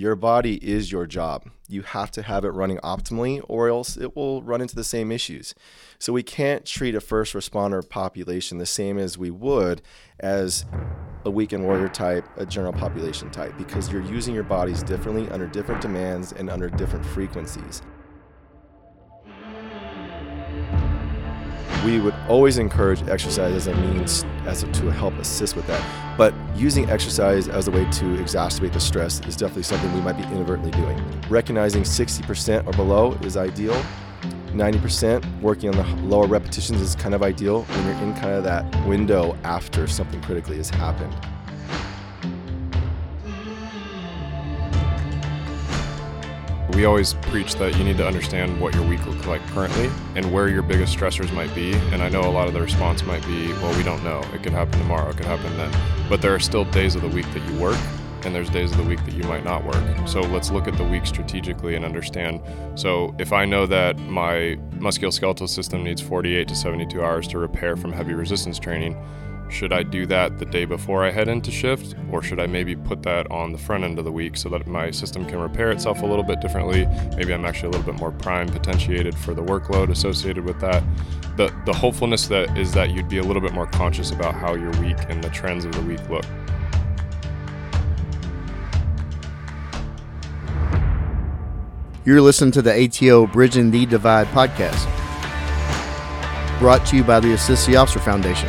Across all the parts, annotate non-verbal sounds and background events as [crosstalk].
your body is your job. You have to have it running optimally, or else it will run into the same issues. So we can't treat a first responder population the same as we would as a weekend warrior type, a general population type, because you're using your bodies differently under different demands and under different frequencies. We would always encourage exercise as a means as a, to help assist with that. But using exercise as a way to exacerbate the stress is definitely something we might be inadvertently doing. Recognizing 60% or below is ideal. 90% working on the lower repetitions is kind of ideal when you're in kind of that window after something critically has happened. We always preach that you need to understand what your week looks like currently and where your biggest stressors might be. And I know a lot of the response might be, well, we don't know. It could happen tomorrow, it could happen then. But there are still days of the week that you work and there's days of the week that you might not work. So let's look at the week strategically and understand. So if I know that my musculoskeletal system needs 48 to 72 hours to repair from heavy resistance training, should I do that the day before I head into shift, or should I maybe put that on the front end of the week so that my system can repair itself a little bit differently? Maybe I'm actually a little bit more prime potentiated for the workload associated with that. The the hopefulness that is that you'd be a little bit more conscious about how your week and the trends of the week look. You're listening to the ATO Bridging the Divide podcast, brought to you by the Assist the Officer Foundation.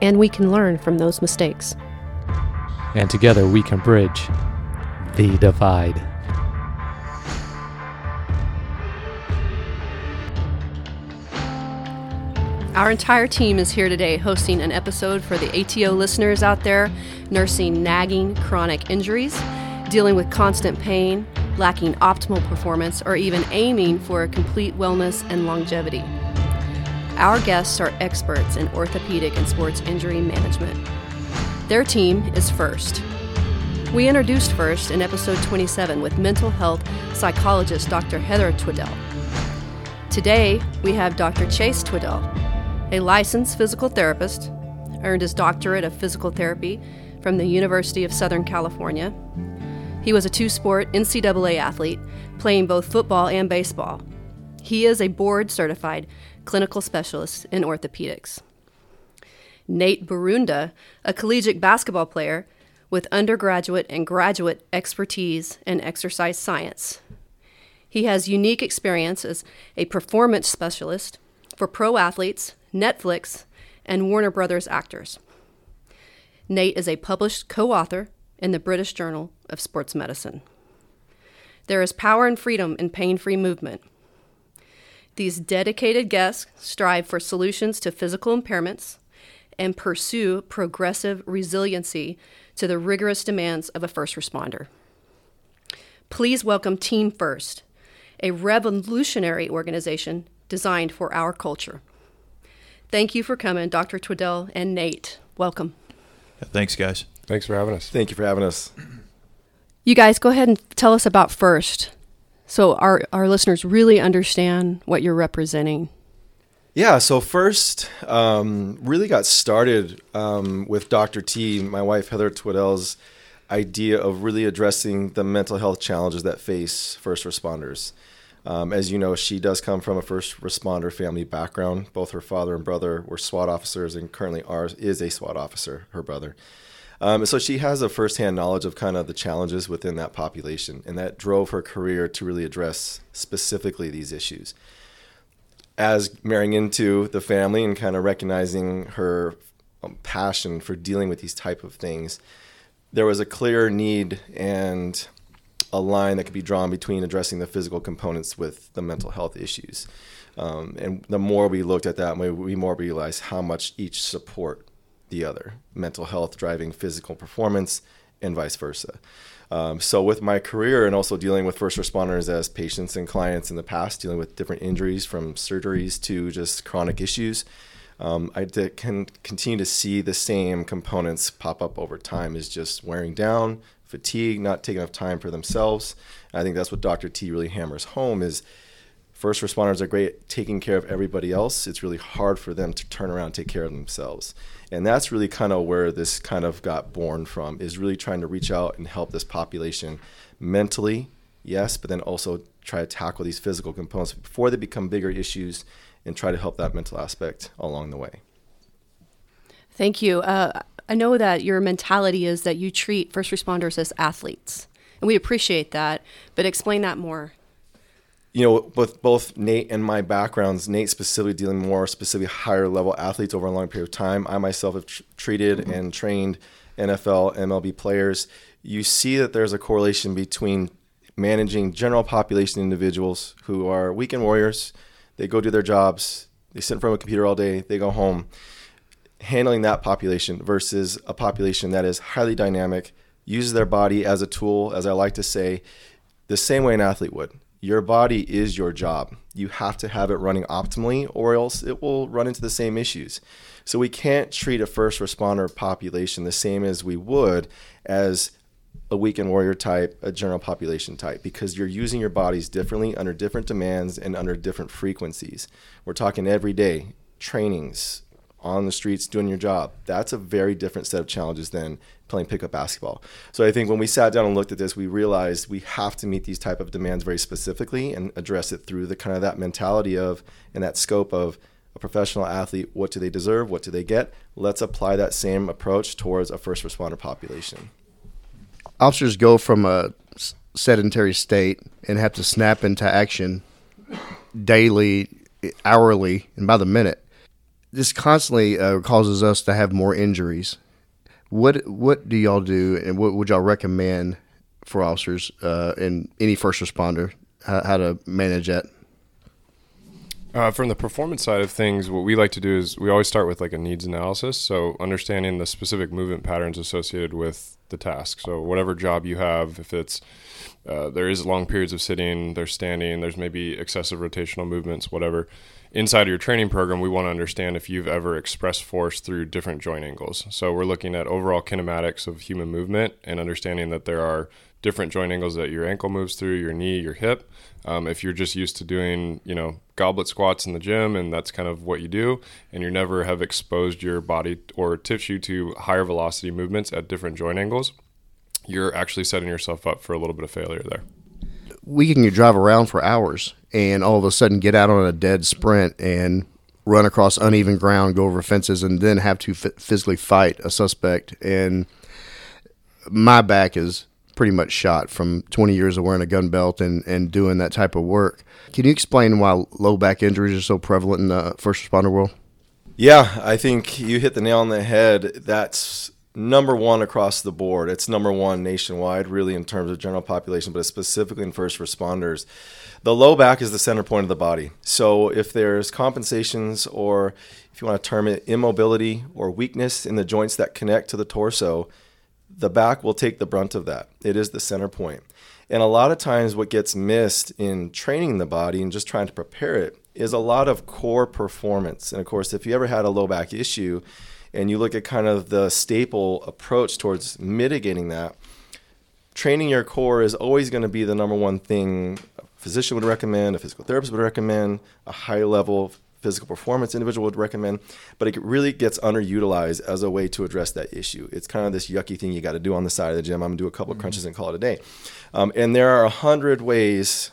And we can learn from those mistakes. and together we can bridge the divide. Our entire team is here today hosting an episode for the ATO listeners out there nursing nagging chronic injuries, dealing with constant pain, lacking optimal performance, or even aiming for a complete wellness and longevity. Our guests are experts in orthopedic and sports injury management. Their team is First. We introduced First in episode 27 with mental health psychologist Dr. Heather Twiddell. Today, we have Dr. Chase Twiddell, a licensed physical therapist, earned his doctorate of physical therapy from the University of Southern California. He was a two sport NCAA athlete, playing both football and baseball. He is a board certified clinical specialist in orthopedics. Nate Barunda, a collegiate basketball player with undergraduate and graduate expertise in exercise science. He has unique experience as a performance specialist for pro athletes, Netflix, and Warner Brothers actors. Nate is a published co author in the British Journal of Sports Medicine. There is power and freedom in pain free movement. These dedicated guests strive for solutions to physical impairments and pursue progressive resiliency to the rigorous demands of a first responder. Please welcome Team First, a revolutionary organization designed for our culture. Thank you for coming, Dr. Twiddell and Nate. Welcome. Yeah, thanks, guys. Thanks for having us. Thank you for having us. You guys go ahead and tell us about First so our, our listeners really understand what you're representing. Yeah, so first, um, really got started um, with Dr. T, my wife Heather Twiddell's idea of really addressing the mental health challenges that face first responders. Um, as you know, she does come from a first responder family background. Both her father and brother were SWAT officers, and currently ours is a SWAT officer, her brother. Um, so she has a firsthand knowledge of kind of the challenges within that population, and that drove her career to really address specifically these issues. As marrying into the family and kind of recognizing her um, passion for dealing with these type of things, there was a clear need and a line that could be drawn between addressing the physical components with the mental health issues. Um, and the more we looked at that, we, we more realized how much each support the other. Mental health driving physical performance, and vice versa. Um, so with my career and also dealing with first responders as patients and clients in the past, dealing with different injuries from surgeries to just chronic issues, um, I can continue to see the same components pop up over time is just wearing down, fatigue, not taking enough time for themselves. I think that's what Dr. T really hammers home is first responders are great at taking care of everybody else. It's really hard for them to turn around and take care of themselves. And that's really kind of where this kind of got born from is really trying to reach out and help this population mentally, yes, but then also try to tackle these physical components before they become bigger issues and try to help that mental aspect along the way. Thank you. Uh, I know that your mentality is that you treat first responders as athletes, and we appreciate that, but explain that more. You know, with both Nate and my backgrounds, Nate specifically dealing more specifically higher level athletes over a long period of time. I myself have tr- treated mm-hmm. and trained NFL, MLB players. You see that there's a correlation between managing general population individuals who are weekend warriors, they go do their jobs, they sit in front of a computer all day, they go home. Handling that population versus a population that is highly dynamic, uses their body as a tool, as I like to say, the same way an athlete would. Your body is your job. You have to have it running optimally, or else it will run into the same issues. So we can't treat a first responder population the same as we would as a weekend warrior type, a general population type, because you're using your bodies differently under different demands and under different frequencies. We're talking every day trainings on the streets doing your job. That's a very different set of challenges than playing pickup basketball. So I think when we sat down and looked at this, we realized we have to meet these type of demands very specifically and address it through the kind of that mentality of and that scope of a professional athlete, what do they deserve? What do they get? Let's apply that same approach towards a first responder population officers go from a sedentary state and have to snap into action daily, hourly, and by the minute. This constantly uh, causes us to have more injuries. What what do y'all do, and what would y'all recommend for officers uh, and any first responder how, how to manage that? Uh, from the performance side of things, what we like to do is we always start with like a needs analysis. So understanding the specific movement patterns associated with the task. So whatever job you have, if it's uh, there is long periods of sitting, there's standing, there's maybe excessive rotational movements, whatever. Inside of your training program, we want to understand if you've ever expressed force through different joint angles. So we're looking at overall kinematics of human movement and understanding that there are different joint angles that your ankle moves through, your knee, your hip. Um, if you're just used to doing, you know, goblet squats in the gym and that's kind of what you do, and you never have exposed your body or tissue to higher velocity movements at different joint angles, you're actually setting yourself up for a little bit of failure there. We can drive around for hours and all of a sudden get out on a dead sprint and run across uneven ground, go over fences, and then have to f- physically fight a suspect. And my back is pretty much shot from 20 years of wearing a gun belt and, and doing that type of work. Can you explain why low back injuries are so prevalent in the first responder world? Yeah, I think you hit the nail on the head. That's number one across the board. It's number one nationwide, really, in terms of general population, but specifically in first responders. The low back is the center point of the body. So if there's compensations, or if you want to term it immobility or weakness in the joints that connect to the torso, the back will take the brunt of that. It is the center point. And a lot of times, what gets missed in training the body and just trying to prepare it is a lot of core performance. And of course, if you ever had a low back issue and you look at kind of the staple approach towards mitigating that, training your core is always going to be the number one thing a physician would recommend, a physical therapist would recommend, a high level physical performance individual would recommend, but it really gets underutilized as a way to address that issue. It's kind of this yucky thing you got to do on the side of the gym. I'm gonna do a couple mm-hmm. of crunches and call it a day. Um, and there are a hundred ways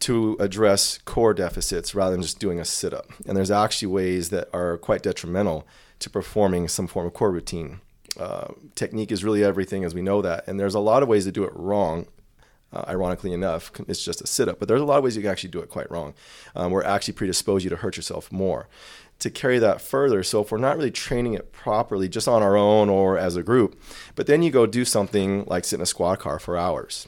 to address core deficits rather than just doing a sit up. And there's actually ways that are quite detrimental to performing some form of core routine. Uh, technique is really everything, as we know that. And there's a lot of ways to do it wrong uh, ironically enough, it's just a sit up. But there's a lot of ways you can actually do it quite wrong, um, where it actually predispose you to hurt yourself more. To carry that further, so if we're not really training it properly, just on our own or as a group, but then you go do something like sit in a squad car for hours.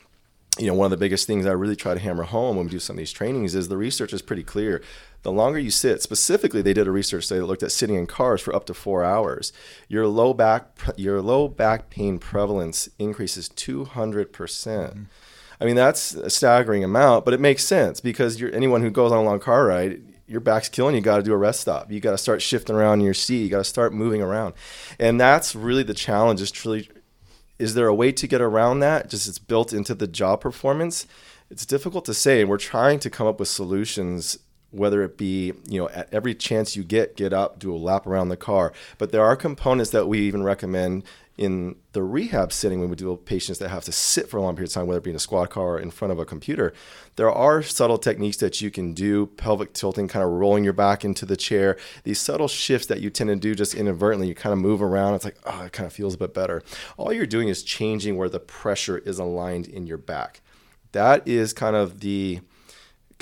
You know, one of the biggest things I really try to hammer home when we do some of these trainings is the research is pretty clear. The longer you sit, specifically, they did a research study that looked at sitting in cars for up to four hours. Your low back your low back pain prevalence increases 200 percent. Mm-hmm. I mean, that's a staggering amount, but it makes sense because you're anyone who goes on a long car ride, your back's killing you. You got to do a rest stop. You got to start shifting around in your seat. You got to start moving around, and that's really the challenge. Is truly, is there a way to get around that? Just it's built into the job performance. It's difficult to say, and we're trying to come up with solutions whether it be you know at every chance you get get up do a lap around the car. But there are components that we even recommend in the rehab setting when we deal with patients that have to sit for a long period of time whether it be in a squad car or in front of a computer. There are subtle techniques that you can do pelvic tilting kind of rolling your back into the chair. These subtle shifts that you tend to do just inadvertently you kind of move around. It's like oh it kind of feels a bit better. All you're doing is changing where the pressure is aligned in your back. That is kind of the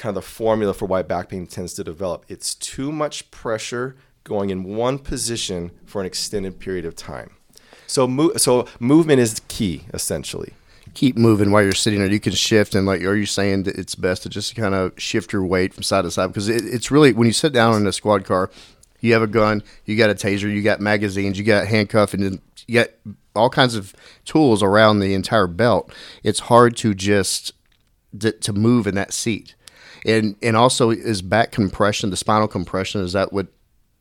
kind of the formula for why back pain tends to develop. It's too much pressure going in one position for an extended period of time. So, mo- so movement is key, essentially. Keep moving while you're sitting there. You can shift, and like, are you saying that it's best to just kind of shift your weight from side to side? Because it, it's really when you sit down in a squad car, you have a gun, you got a taser, you got magazines, you got handcuff, and you got all kinds of tools around the entire belt. It's hard to just to move in that seat and and also is back compression, the spinal compression. Is that what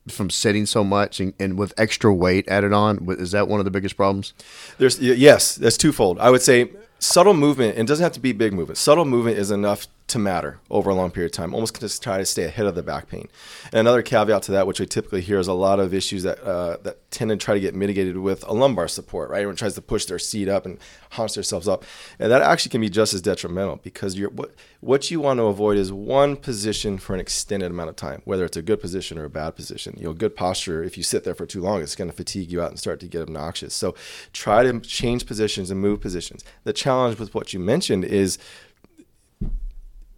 from sitting so much and, and, with extra weight added on? Is that one of the biggest problems? There's yes, that's twofold. I would say subtle movement, and doesn't have to be big movement. Subtle movement is enough to matter over a long period of time, almost just try to stay ahead of the back pain. And another caveat to that, which I typically hear, is a lot of issues that uh, that tend to try to get mitigated with a lumbar support, right? Everyone tries to push their seat up and haunch themselves up, and that actually can be just as detrimental because you're what what you want to avoid is one position for an extended amount of time, whether it's a good position or a bad position. You know, good posture. If you sit there for too long, it's going to fatigue you out and start to get obnoxious. So, try to change positions and move positions. The challenge with what you mentioned is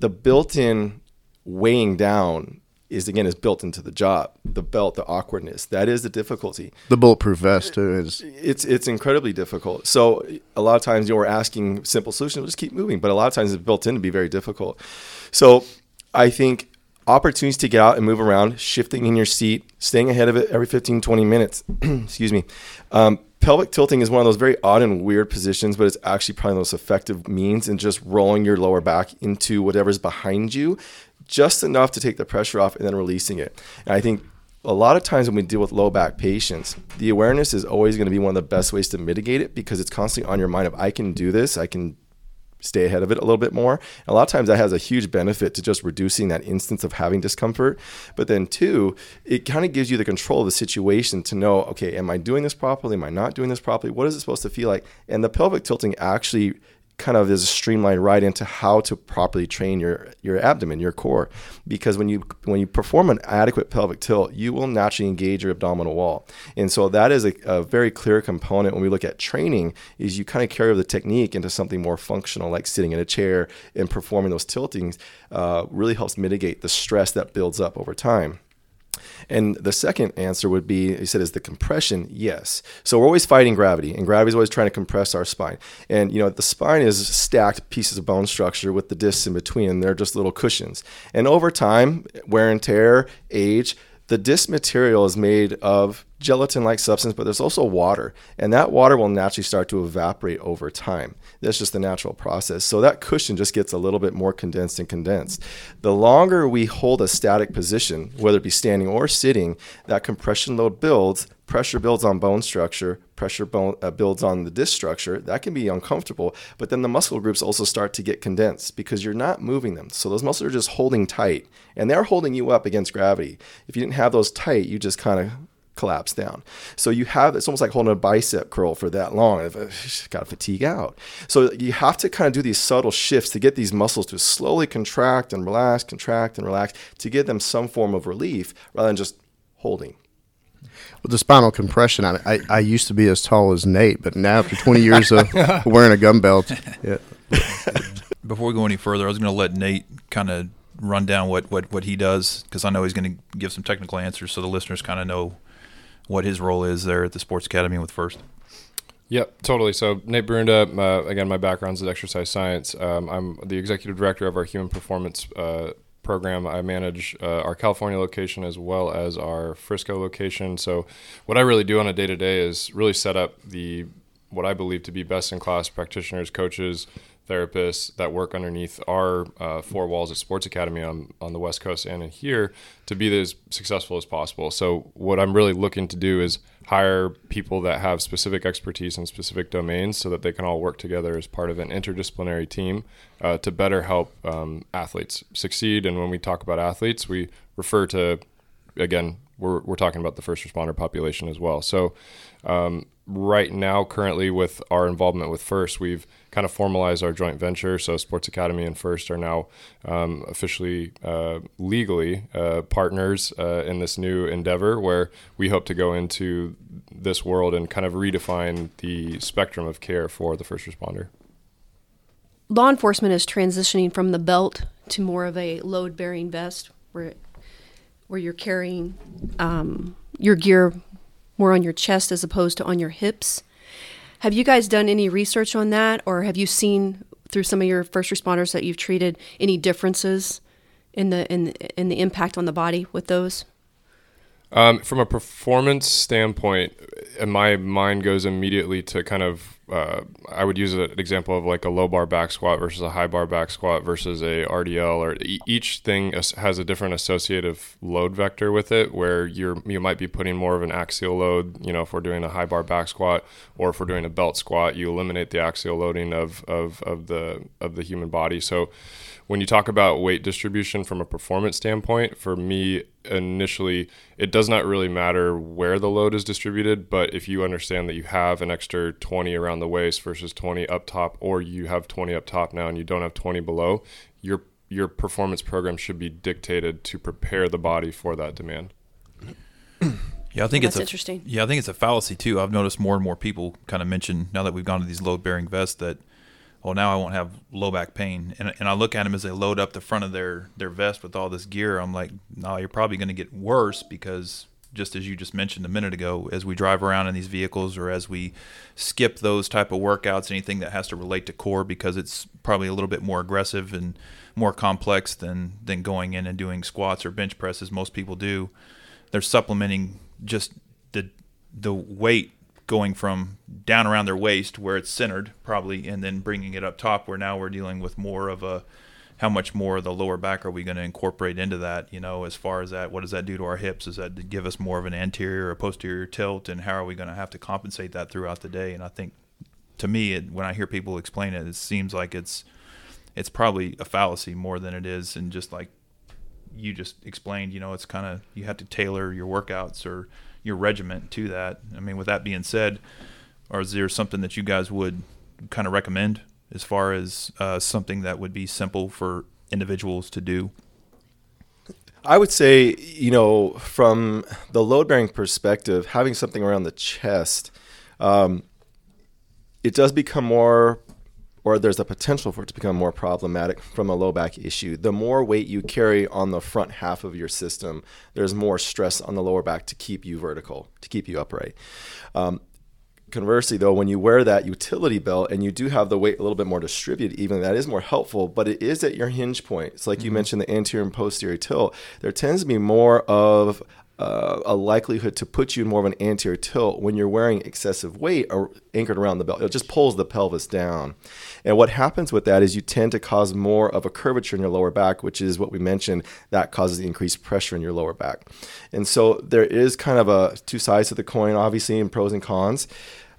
the built-in weighing down is again is built into the job. The belt, the awkwardness, that is the difficulty. The bulletproof vest too is it's it's incredibly difficult. So a lot of times you know, we're asking simple solutions, we'll just keep moving, but a lot of times it's built in to be very difficult. So I think opportunities to get out and move around, shifting in your seat, staying ahead of it every 15, 20 minutes. [clears throat] Excuse me. Um, pelvic tilting is one of those very odd and weird positions, but it's actually probably the most effective means in just rolling your lower back into whatever's behind you, just enough to take the pressure off and then releasing it. And I think a lot of times when we deal with low back patients, the awareness is always going to be one of the best ways to mitigate it because it's constantly on your mind of I can do this, I can stay ahead of it a little bit more. And a lot of times that has a huge benefit to just reducing that instance of having discomfort. But then two, it kind of gives you the control of the situation to know, okay, am I doing this properly? Am I not doing this properly? What is it supposed to feel like? And the pelvic tilting actually kind of is streamlined right into how to properly train your your abdomen, your core, because when you when you perform an adequate pelvic tilt, you will naturally engage your abdominal wall, and so that is a, a very clear component when we look at training. Is you kind of carry the technique into something more functional, like sitting in a chair and performing those tiltings, uh, really helps mitigate the stress that builds up over time. And the second answer would be, he said, is the compression? Yes. So we're always fighting gravity, and gravity is always trying to compress our spine. And, you know, the spine is stacked pieces of bone structure with the discs in between, and they're just little cushions. And over time, wear and tear, age, the disc material is made of gelatin like substance, but there's also water. And that water will naturally start to evaporate over time. That's just the natural process. So that cushion just gets a little bit more condensed and condensed. The longer we hold a static position, whether it be standing or sitting, that compression load builds, pressure builds on bone structure, pressure bone, uh, builds on the disc structure. That can be uncomfortable, but then the muscle groups also start to get condensed because you're not moving them. So those muscles are just holding tight and they're holding you up against gravity. If you didn't have those tight, you just kind of collapse down. So you have it's almost like holding a bicep curl for that long. [sighs] Got to fatigue out. So you have to kind of do these subtle shifts to get these muscles to slowly contract and relax, contract and relax to give them some form of relief rather than just holding. With the spinal compression, I, I, I used to be as tall as Nate, but now after 20 years of [laughs] wearing a gum belt, yeah. Before we go any further, I was going to let Nate kind of run down what, what, what he does because I know he's going to give some technical answers so the listeners kind of know what his role is there at the Sports Academy with First. Yep, totally. So Nate Brunda, uh, again, my background's in exercise science. Um, I'm the executive director of our human performance uh, program. I manage uh, our California location as well as our Frisco location. So, what I really do on a day to day is really set up the what I believe to be best in class practitioners, coaches, therapists that work underneath our uh, four walls at Sports Academy on, on the West Coast and in here to be as successful as possible. So, what I'm really looking to do is hire people that have specific expertise in specific domains so that they can all work together as part of an interdisciplinary team uh, to better help um, athletes succeed. And when we talk about athletes, we refer to, again, we're, we're talking about the first responder population as well. So, um, right now, currently, with our involvement with FIRST, we've kind of formalized our joint venture. So, Sports Academy and FIRST are now um, officially, uh, legally uh, partners uh, in this new endeavor where we hope to go into this world and kind of redefine the spectrum of care for the first responder. Law enforcement is transitioning from the belt to more of a load bearing vest where, where you're carrying um, your gear more on your chest as opposed to on your hips. Have you guys done any research on that, or have you seen through some of your first responders that you've treated any differences in the in in the impact on the body with those? Um, from a performance standpoint, my mind goes immediately to kind of uh, I would use an example of like a low bar back squat versus a high bar back squat versus a RDL, or each thing has a different associative load vector with it, where you're you might be putting more of an axial load. You know, if we're doing a high bar back squat, or if we're doing a belt squat, you eliminate the axial loading of of of the of the human body. So when you talk about weight distribution from a performance standpoint, for me, initially, it does not really matter where the load is distributed, but if you understand that you have an extra 20 around the waist versus 20 up top, or you have 20 up top now and you don't have 20 below, your your performance program should be dictated to prepare the body for that demand. [clears throat] Yeah, I think Well, it's a, interesting. Yeah, I think it's a fallacy too. I've noticed more and more people kind of mention now that we've gone to these load bearing vests that, well, now I won't have low back pain, and and I look at them as they load up the front of their their vest with all this gear. I'm like, no, you're probably going to get worse because just as you just mentioned a minute ago, as we drive around in these vehicles or as we skip those type of workouts, anything that has to relate to core because it's probably a little bit more aggressive and more complex than than going in and doing squats or bench presses most people do. They're supplementing just the the weight going from down around their waist where it's centered probably and then bringing it up top where now we're dealing with more of a how much more of the lower back are we going to incorporate into that you know as far as that what does that do to our hips? Does that give us more of an anterior or posterior tilt? And how are we going to have to compensate that throughout the day? And i think to me it, when i hear people explain it it seems like it's it's probably a fallacy more than it is. And just like you just explained, you know, it's kind of you have to tailor your workouts or your regiment to that. I mean, with that being said, or is there something that you guys would kind of recommend as far as uh, something that would be simple for individuals to do? I would say, you know, from the load bearing perspective, having something around the chest, um, it does become more, or there's a potential for it to become more problematic from a low back issue. The more weight you carry on the front half of your system, there's more stress on the lower back to keep you vertical, to keep you upright. Um, conversely though when you wear that utility belt and you do have the weight a little bit more distributed even that is more helpful but it is at your hinge point it's like you mentioned the anterior and posterior tilt there tends to be more of uh, a likelihood to put you in more of an anterior tilt when you're wearing excessive weight or anchored around the belt. It just pulls the pelvis down. And what happens with that is you tend to cause more of a curvature in your lower back, which is what we mentioned that causes the increased pressure in your lower back. And so there is kind of a two sides to the coin, obviously, in pros and cons.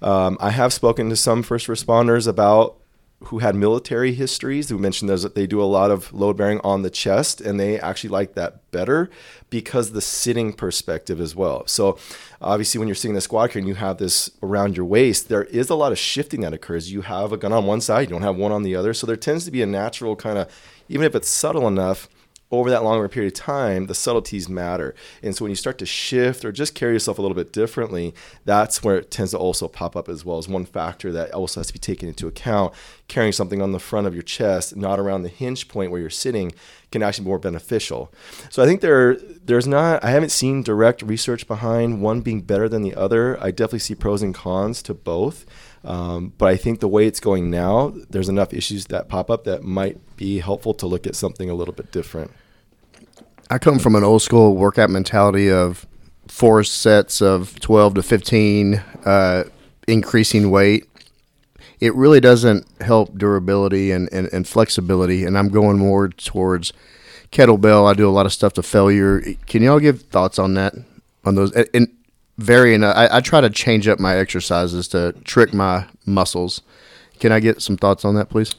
Um, I have spoken to some first responders about who had military histories who mentioned those that they do a lot of load bearing on the chest and they actually like that better because the sitting perspective as well. So obviously when you're sitting in the squat here and you have this around your waist, there is a lot of shifting that occurs. You have a gun on one side, you don't have one on the other. So there tends to be a natural kind of even if it's subtle enough, over that longer period of time, the subtleties matter. And so when you start to shift or just carry yourself a little bit differently, that's where it tends to also pop up as well as one factor that also has to be taken into account. Carrying something on the front of your chest, not around the hinge point where you're sitting, can actually be more beneficial. So I think there there's not I haven't seen direct research behind one being better than the other. I definitely see pros and cons to both. Um, but I think the way it's going now, there's enough issues that pop up that might be helpful to look at something a little bit different. I come from an old school workout mentality of four sets of 12 to 15, uh, increasing weight. It really doesn't help durability and, and, and flexibility. And I'm going more towards kettlebell. I do a lot of stuff to failure. Can y'all give thoughts on that? On those and, and varying. I, I try to change up my exercises to trick my muscles. Can I get some thoughts on that, please?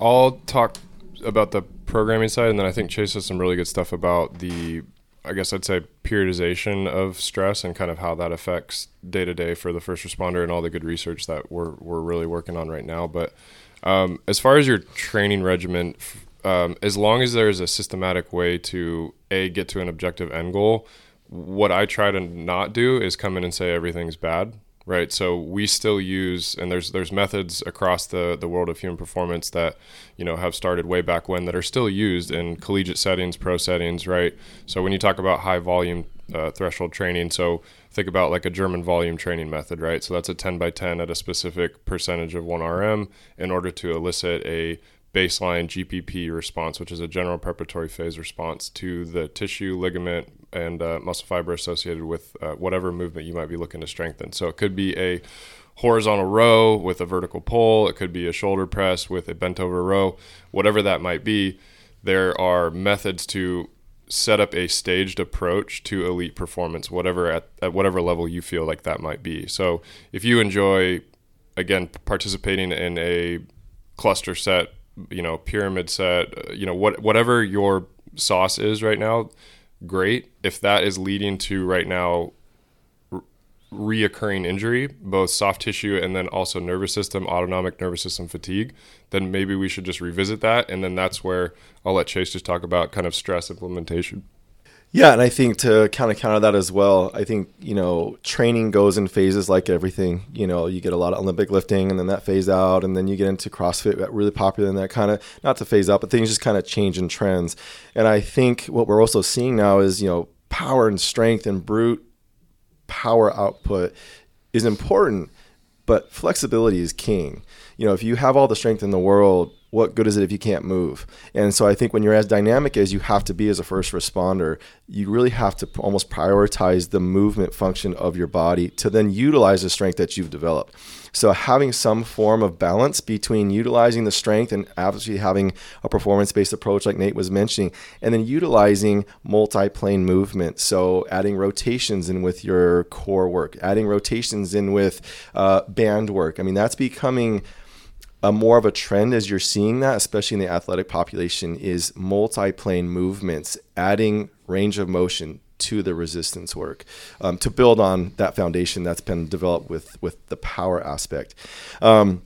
I'll talk about the programming side, and then I think Chase has some really good stuff about the, I guess I'd say, periodization of stress and kind of how that affects day to day for the first responder and all the good research that we're we're really working on right now. But um, as far as your training regimen, um, as long as there's a systematic way to a get to an objective end goal, what I try to not do is come in and say everything's bad right so we still use and there's there's methods across the the world of human performance that you know have started way back when that are still used in collegiate settings pro settings right? So when you talk about high volume uh, threshold training so think about like a german volume training method right? So that's a 10 by 10 at a specific percentage of 1 rm in order to elicit a baseline GPP response, which is a general preparatory phase response to the tissue, ligament, and uh, muscle fiber associated with uh, whatever movement you might be looking to strengthen. So it could be a horizontal row with a vertical pull, it could be a shoulder press with a bent over row, whatever that might be. There are methods to set up a staged approach to elite performance, whatever at, at whatever level you feel like that might be. So if you enjoy, again, participating in a cluster set you know, pyramid set, uh, you know, what whatever your sauce is right now, great. If that is leading to right now reoccurring injury, both soft tissue and then also nervous system, autonomic nervous system fatigue, then maybe we should just revisit that. And then that's where I'll let Chase just talk about kind of stress implementation. Yeah, and I think to kind of counter that as well, I think you know training goes in phases like everything. You know, you get a lot of Olympic lifting, and then that phase out, and then you get into CrossFit, really popular, and that kind of not to phase out, but things just kind of change in trends. And I think what we're also seeing now is you know power and strength and brute power output is important, but flexibility is king. You know, if you have all the strength in the world, what good is it if you can't move? And so I think when you're as dynamic as you have to be as a first responder, you really have to almost prioritize the movement function of your body to then utilize the strength that you've developed. So having some form of balance between utilizing the strength and obviously having a performance-based approach like Nate was mentioning, and then utilizing multi-plane movement. So adding rotations in with your core work, adding rotations in with uh, band work. I mean, that's becoming – a more of a trend as you're seeing that, especially in the athletic population, is multi-plane movements, adding range of motion to the resistance work um, to build on that foundation that's been developed with with the power aspect. Um,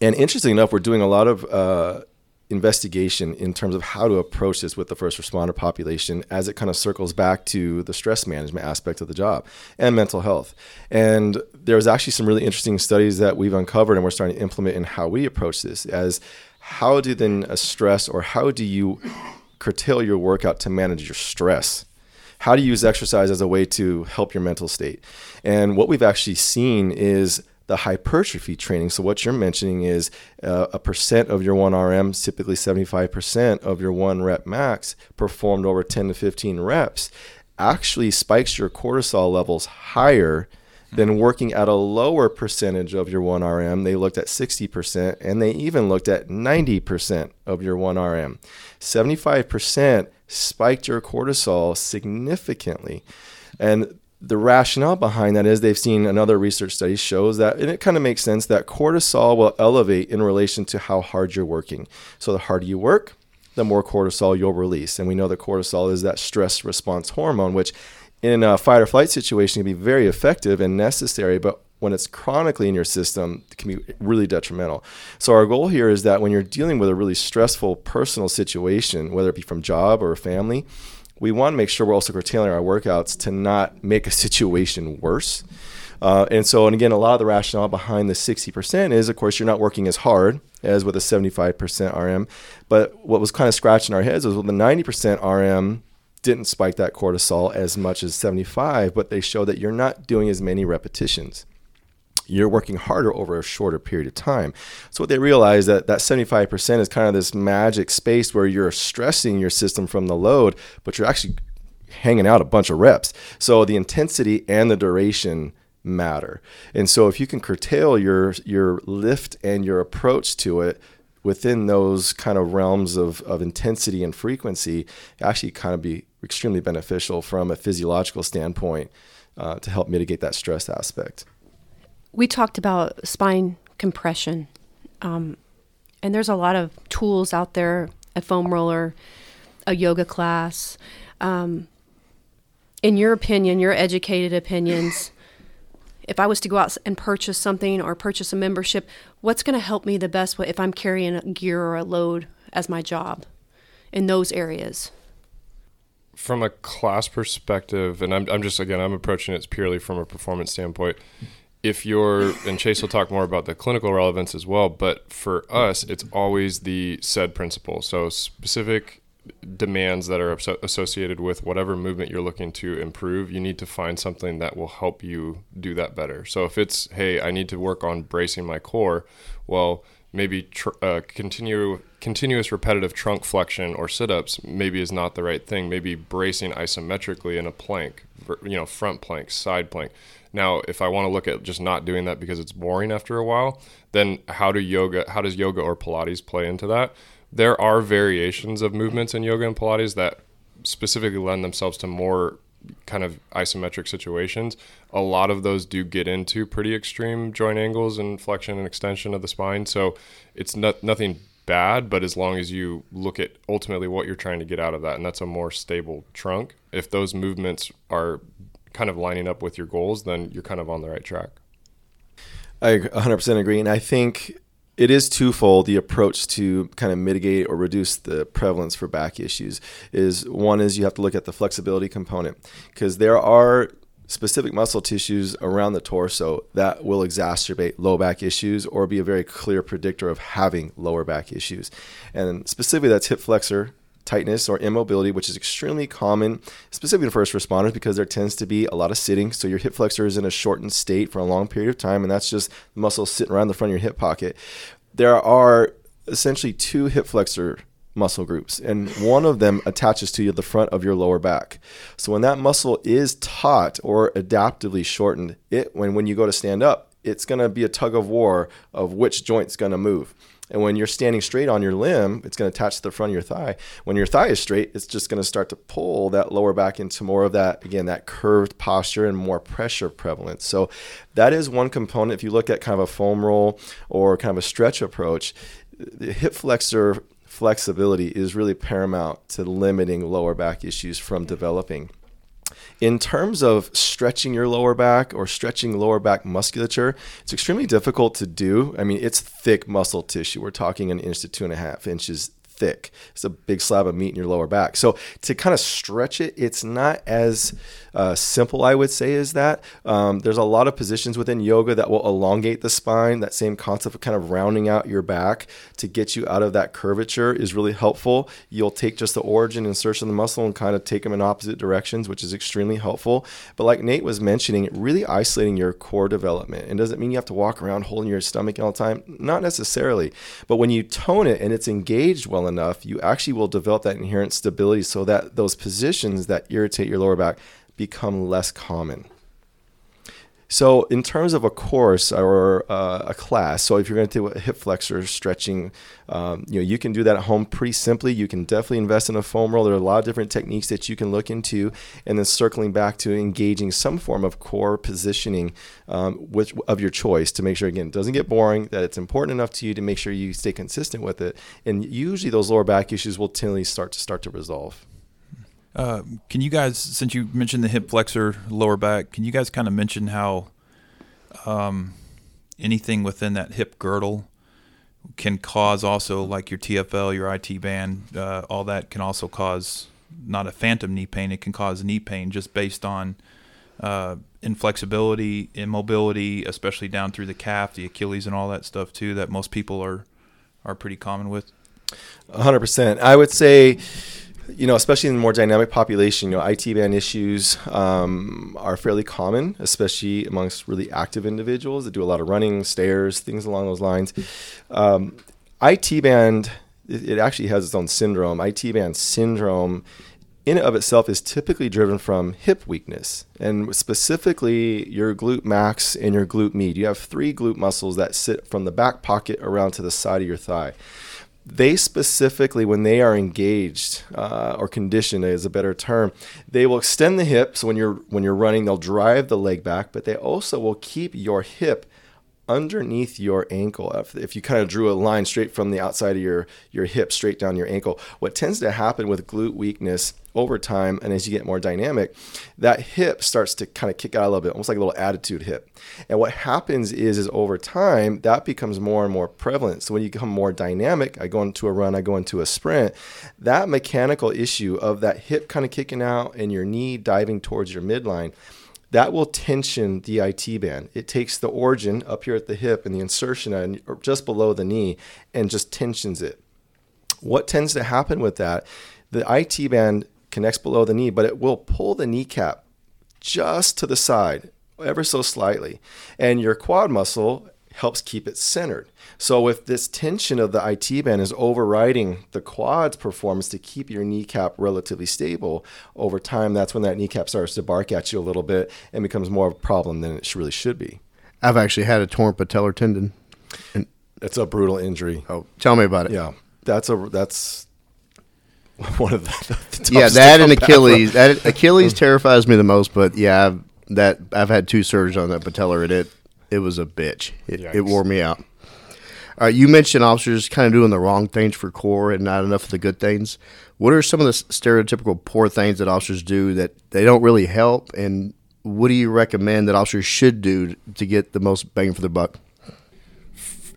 and interesting enough, we're doing a lot of uh, investigation in terms of how to approach this with the first responder population as it kind of circles back to the stress management aspect of the job and mental health. And there's actually some really interesting studies that we've uncovered and we're starting to implement in how we approach this as how do then a stress or how do you curtail your workout to manage your stress? How do you use exercise as a way to help your mental state? And what we've actually seen is the hypertrophy training. So what you're mentioning is uh, a percent of your 1RM, typically 75% of your one rep max performed over 10 to 15 reps actually spikes your cortisol levels higher than working at a lower percentage of your 1RM. They looked at 60% and they even looked at 90% of your 1RM. 75% spiked your cortisol significantly. And the rationale behind that is they've seen another research study shows that, and it kind of makes sense that cortisol will elevate in relation to how hard you're working. So the harder you work, the more cortisol you'll release. And we know that cortisol is that stress response hormone, which in a fight or flight situation can be very effective and necessary, but when it's chronically in your system, it can be really detrimental. So our goal here is that when you're dealing with a really stressful personal situation, whether it be from job or family, we want to make sure we're also curtailing our workouts to not make a situation worse. Uh, and so, and again, a lot of the rationale behind the 60% is, of course, you're not working as hard as with a 75% RM. But what was kind of scratching our heads was with the 90% RM didn't spike that cortisol as much as 75, but they show that you're not doing as many repetitions you're working harder over a shorter period of time. So what they realize that that 75% is kind of this magic space where you're stressing your system from the load, but you're actually hanging out a bunch of reps. So the intensity and the duration matter. And so if you can curtail your your lift and your approach to it within those kind of realms of, of intensity and frequency, actually kind of be extremely beneficial from a physiological standpoint uh, to help mitigate that stress aspect. We talked about spine compression, um, and there's a lot of tools out there a foam roller, a yoga class. Um, in your opinion, your educated opinions, if I was to go out and purchase something or purchase a membership, what's going to help me the best if I'm carrying a gear or a load as my job in those areas? From a class perspective, and I'm, I'm just, again, I'm approaching it purely from a performance standpoint. If you're, and Chase will talk more about the clinical relevance as well, but for us, it's always the SAID principle. So specific demands that are associated with whatever movement you're looking to improve, you need to find something that will help you do that better. So if it's, hey, I need to work on bracing my core, well, maybe tr- uh, continue continuous repetitive trunk flexion or sit-ups maybe is not the right thing. Maybe bracing isometrically in a plank, you know, front plank, side plank. Now, if I want to look at just not doing that because it's boring after a while, then how do yoga, how does yoga or Pilates play into that? there are variations of movements in yoga and Pilates that specifically lend themselves to more kind of isometric situations. A lot of those do get into pretty extreme joint angles and flexion and extension of the spine. So it's not nothing bad, but as long as you look at ultimately what you're trying to get out of that, and that's a more stable trunk. If those movements are kind of lining up with your goals, then you're kind of on the right track. I 100% agree. And I think it is twofold the approach to kind of mitigate or reduce the prevalence for back issues is one is you have to look at the flexibility component because there are specific muscle tissues around the torso that will exacerbate low back issues or be a very clear predictor of having lower back issues and specifically that's hip flexor tightness or immobility, which is extremely common, specifically in first responders, because there tends to be a lot of sitting. So your hip flexor is in a shortened state for a long period of time, and that's just muscles sitting around the front of your hip pocket. There are essentially two hip flexor muscle groups, and one of them attaches to the front of your lower back. So when that muscle is taut or adaptively shortened, it when when you go to stand up, it's going to be a tug of war of which joint's going to move. And when you're standing straight on your limb, it's going to attach to the front of your thigh. When your thigh is straight, it's just going to start to pull that lower back into more of that, again, that curved posture and more pressure prevalence. So that is one component. If you look at kind of a foam roll or kind of a stretch approach, the hip flexor flexibility is really paramount to limiting lower back issues from developing. In terms of stretching your lower back or stretching lower back musculature, it's extremely difficult to do. I mean, it's thick muscle tissue. We're talking an inch to two and a half inches thick. It's a big slab of meat in your lower back. So to kind of stretch it, it's not as uh, simple, I would say, as that. Um, there's a lot of positions within yoga that will elongate the spine. That same concept of kind of rounding out your back to get you out of that curvature is really helpful. You'll take just the origin and insertion of the muscle and kind of take them in opposite directions, which is extremely helpful. But like Nate was mentioning, really isolating your core development. And doesn't mean you have to walk around holding your stomach all the time. Not necessarily. But when you tone it and it's engaged well enough, you actually will develop that inherent stability so that those positions that irritate your lower back become less common. So, in terms of a course or uh, a class, so if you're going to do a hip flexor stretching, um, you know you can do that at home pretty simply. You can definitely invest in a foam roll. There are a lot of different techniques that you can look into, and then circling back to engaging some form of core positioning um, which, of your choice to make sure again it doesn't get boring, that it's important enough to you to make sure you stay consistent with it, and usually those lower back issues will tend to start to start to resolve. Uh, can you guys, since you mentioned the hip flexor, lower back, can you guys kind of mention how um, anything within that hip girdle can cause also, like your TFL, your IT band, uh, all that can also cause not a phantom knee pain, it can cause knee pain just based on uh, inflexibility, immobility, especially down through the calf, the Achilles, and all that stuff too. That most people are are pretty common with. 100%. I would say you know, especially in the more dynamic population, you know, IT band issues um, are fairly common, especially amongst really active individuals that do a lot of running, stairs, things along those lines. Um, IT band, it, it actually has its own syndrome. IT band syndrome in and of itself is typically driven from hip weakness and specifically your glute max and your glute med. You have three glute muscles that sit from the back pocket around to the side of your thigh they specifically, when they are engaged uh, or conditioned, is a better term, they will extend the hips when you're when you're running. They'll drive the leg back, but they also will keep your hip underneath your ankle. If, if you kind of drew a line straight from the outside of your, your hip straight down your ankle, what tends to happen with glute weakness over time and as you get more dynamic, that hip starts to kind of kick out a little bit, almost like a little attitude hip. And what happens is, is over time, that becomes more and more prevalent. So when you become more dynamic, I go into a run, I go into a sprint, that mechanical issue of that hip kind of kicking out and your knee diving towards your midline that will tension the IT band. It takes the origin up here at the hip and the insertion and just below the knee and just tensions it. What tends to happen with that? The IT band connects below the knee, but it will pull the kneecap just to the side, ever so slightly. And your quad muscle helps keep it centered. So if this tension of the IT band is overriding the quad's performance to keep your kneecap relatively stable over time, that's when that kneecap starts to bark at you a little bit and becomes more of a problem than it really should be. I've actually had a torn patellar tendon. And it's a brutal injury. Oh, tell me about it. Yeah, that's a that's [laughs] one of the, the [laughs] yeah that and Achilles. That [laughs] Achilles terrifies me the most. But yeah, I've, that I've had two surgeries on that patellar, and it it was a bitch. It, it wore me out. All right, you mentioned officers kind of doing the wrong things for core and not enough of the good things. What are some of the stereotypical poor things that officers do that they don't really help? And what do you recommend that officers should do to get the most bang for their buck?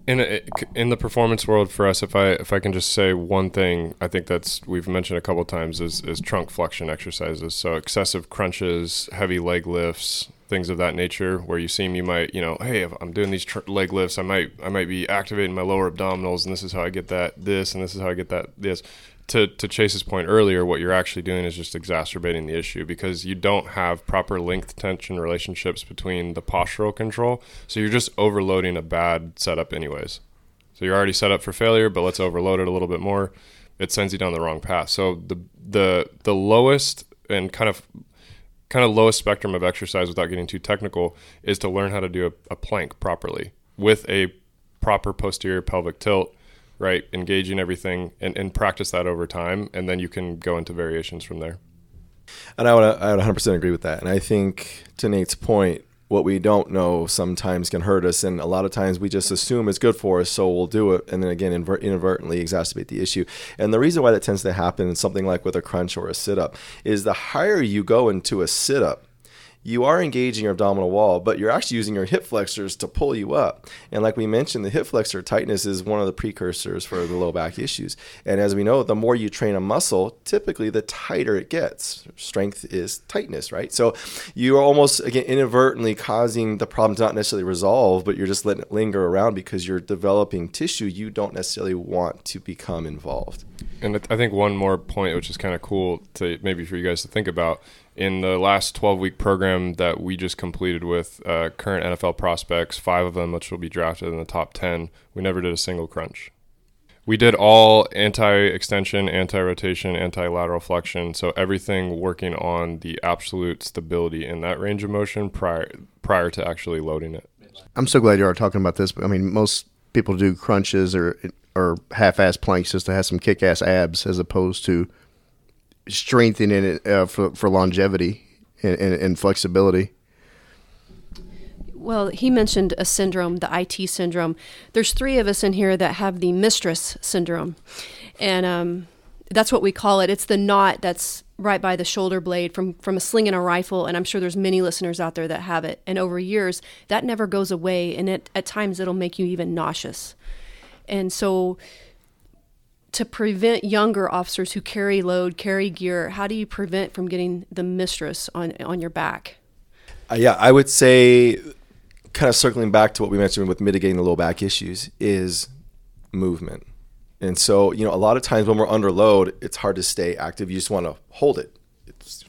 In a, in the performance world for us, if I if I can just say one thing, I think that's we've mentioned a couple times is is trunk flexion exercises. So excessive crunches, heavy leg lifts, things of that nature where you seem you might you know hey if i'm doing these tr- leg lifts i might i might be activating my lower abdominals and this is how i get that this and this is how i get that this to, to chase's point earlier what you're actually doing is just exacerbating the issue because you don't have proper length tension relationships between the postural control. So you're just overloading a bad setup anyways. So you're already set up for failure but let's overload it a little bit more. It sends you down the wrong path. So the the the lowest and kind of kind of lowest spectrum of exercise without getting too technical is to learn how to do a, a plank properly with a proper posterior pelvic tilt right engaging everything and, and practice that over time and then you can go into variations from there and I would, I would 100% agree with that. And I think to Nate's point, what we don't know sometimes can hurt us and a lot of times we just assume it's good for us so we'll do it and then again inadvertently exacerbate the issue and the reason why that tends to happen in something like with a crunch or a sit-up is the higher you go into a sit-up you are engaging your abdominal wall, but you're actually using your hip flexors to pull you up. And like we mentioned, the hip flexor tightness is one of the precursors for the low back issues. And as we know, the more you train a muscle, typically the tighter it gets. Strength is tightness, right? So you're almost, again, inadvertently causing the problem to not necessarily resolve, but you're just letting it linger around because you're developing tissue you don't necessarily want to become involved. And I think one more point, which is kind of cool to maybe for you guys to think about, in the last 12 week program that we just completed with uh, current NFL prospects, five of them which will be drafted in the top 10, we never did a single crunch. We did all anti extension, anti rotation, anti lateral flexion, so everything working on the absolute stability in that range of motion prior prior to actually loading it. I'm so glad you are talking about this. I mean, most people do crunches or or half-ass planks just to have some kick-ass abs, as opposed to strengthening it uh, for for longevity and, and, and, flexibility. Well, he mentioned a syndrome, the IT syndrome. There's three of us in here that have the mistress syndrome, and um, that's what we call it. It's the knot that's right by the shoulder blade from from a sling and a rifle and i'm sure there's many listeners out there that have it and over years that never goes away and it at times it'll make you even nauseous and so to prevent younger officers who carry load, carry gear, how do you prevent from getting the mistress on on your back? Uh, yeah, I would say, kind of circling back to what we mentioned with mitigating the low back issues, is movement. And so, you know, a lot of times when we're under load, it's hard to stay active. You just want to hold it.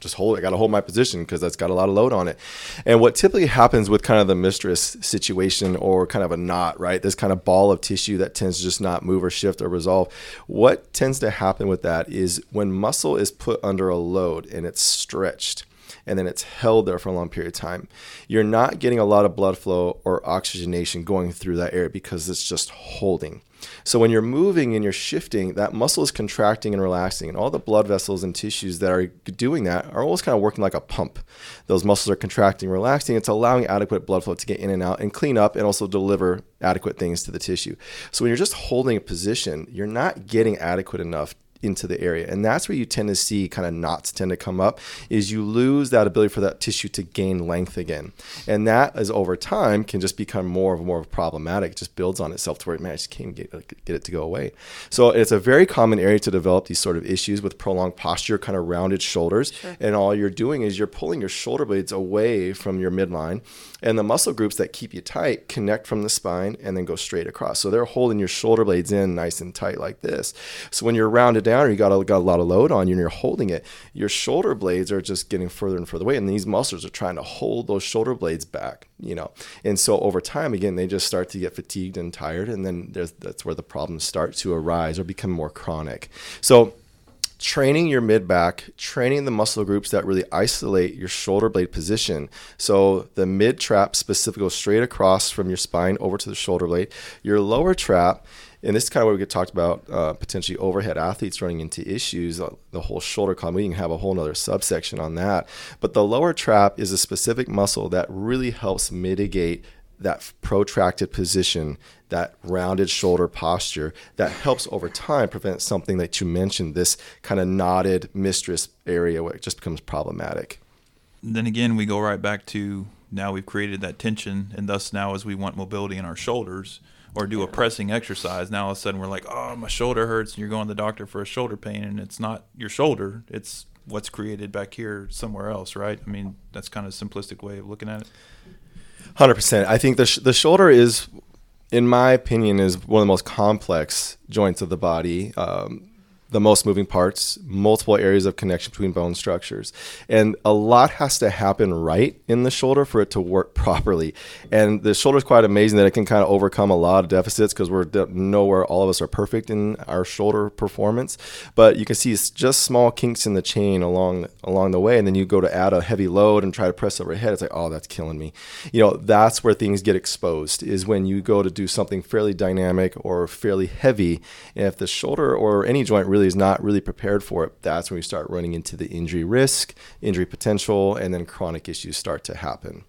Just hold it. I got to hold my position because that's got a lot of load on it. And what typically happens with kind of the mistress situation or kind of a knot, right? This kind of ball of tissue that tends to just not move or shift or resolve. What tends to happen with that is when muscle is put under a load and it's stretched and then it's held there for a long period of time, you're not getting a lot of blood flow or oxygenation going through that area because it's just holding. So when you're moving and you're shifting, that muscle is contracting and relaxing, and all the blood vessels and tissues that are doing that are almost kind of working like a pump. Those muscles are contracting, relaxing. It's allowing adequate blood flow to get in and out and clean up and also deliver adequate things to the tissue. So when you're just holding a position, you're not getting adequate enough into the area. And that's where you tend to see kind of knots tend to come up is you lose that ability for that tissue to gain length again. And that is over time can just become more and more problematic. It just builds on itself to where man, I just can't get, get it to go away. So it's a very common area to develop these sort of issues with prolonged posture, kind of rounded shoulders. Sure. And all you're doing is you're pulling your shoulder blades away from your midline and the muscle groups that keep you tight connect from the spine and then go straight across. So they're holding your shoulder blades in nice and tight like this. So when you're rounded down or you got a, got a lot of load on you and you're holding it, your shoulder blades are just getting further and further away. And these muscles are trying to hold those shoulder blades back, you know. And so over time, again, they just start to get fatigued and tired. And then that's where the problems start to arise or become more chronic. So training your mid back, training the muscle groups that really isolate your shoulder blade position. So the mid trap specifically goes straight across from your spine over to the shoulder blade. Your lower trap, and this is kind of where we get talked about uh, potentially overhead athletes running into issues, uh, the whole shoulder column. We can have a whole nother subsection on that. But the lower trap is a specific muscle that really helps mitigate that protracted position, that rounded shoulder posture that helps over time prevent something that you mentioned, this kind of knotted mistress area where it just becomes problematic. Then again, we go right back to now we've created that tension, and thus now as we want mobility in our shoulders or do a pressing exercise, now all of a sudden we're like, oh, my shoulder hurts, and you're going to the doctor for a shoulder pain, and it's not your shoulder, it's what's created back here somewhere else, right? I mean, that's kind of a simplistic way of looking at it. Hundred percent. I think the sh- the shoulder is, in my opinion, is one of the most complex joints of the body. Um, the most moving parts, multiple areas of connection between bone structures. And a lot has to happen right in the shoulder for it to work [laughs] properly. And the shoulder is quite amazing that it can kind of overcome a lot of deficits because we're nowhere, all of us are perfect in our shoulder performance. But you can see it's just small kinks in the chain along along the way. And then you go to add a heavy load and try to press overhead. It's like, oh, that's killing me. You know, that's where things get exposed is when you go to do something fairly dynamic or fairly heavy. And if the shoulder or any joint really really is not really prepared for it, that's when we start running into the injury risk, injury potential, and then chronic issues start to happen.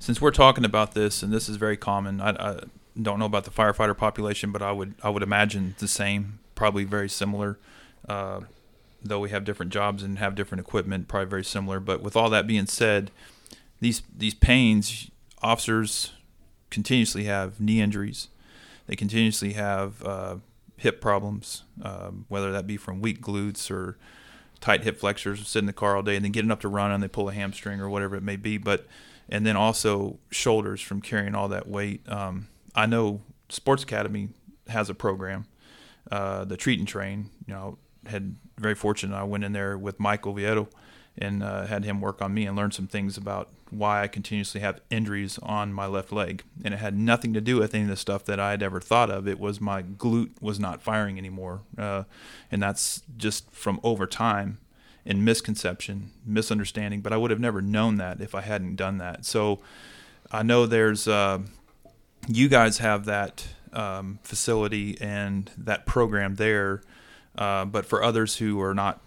Since we're talking about this, and this is very common, I, I don't know about the firefighter population, but I would I would imagine the same, probably very similar. Uh, though we have different jobs and have different equipment, probably very similar. But with all that being said, these these pains, officers continuously have knee injuries. They continuously have uh, hip problems, um, whether that be from weak glutes or tight hip flexors, sit in the car all day and then getting up to run and they pull a hamstring or whatever it may be. But and then also shoulders from carrying all that weight. Um, I know Sports Academy has a program, uh, the Treat and Train. You know, had very fortunate. I went in there with Mike Oviedo and uh, had him work on me and learn some things about why I continuously have injuries on my left leg. And it had nothing to do with any of the stuff that I had ever thought of. It was my glute was not firing anymore. Uh, and that's just from over time and misconception, misunderstanding. But I would have never known that if I hadn't done that. So I know there's, uh, you guys have that um, facility and that program there. Uh, but for others who are not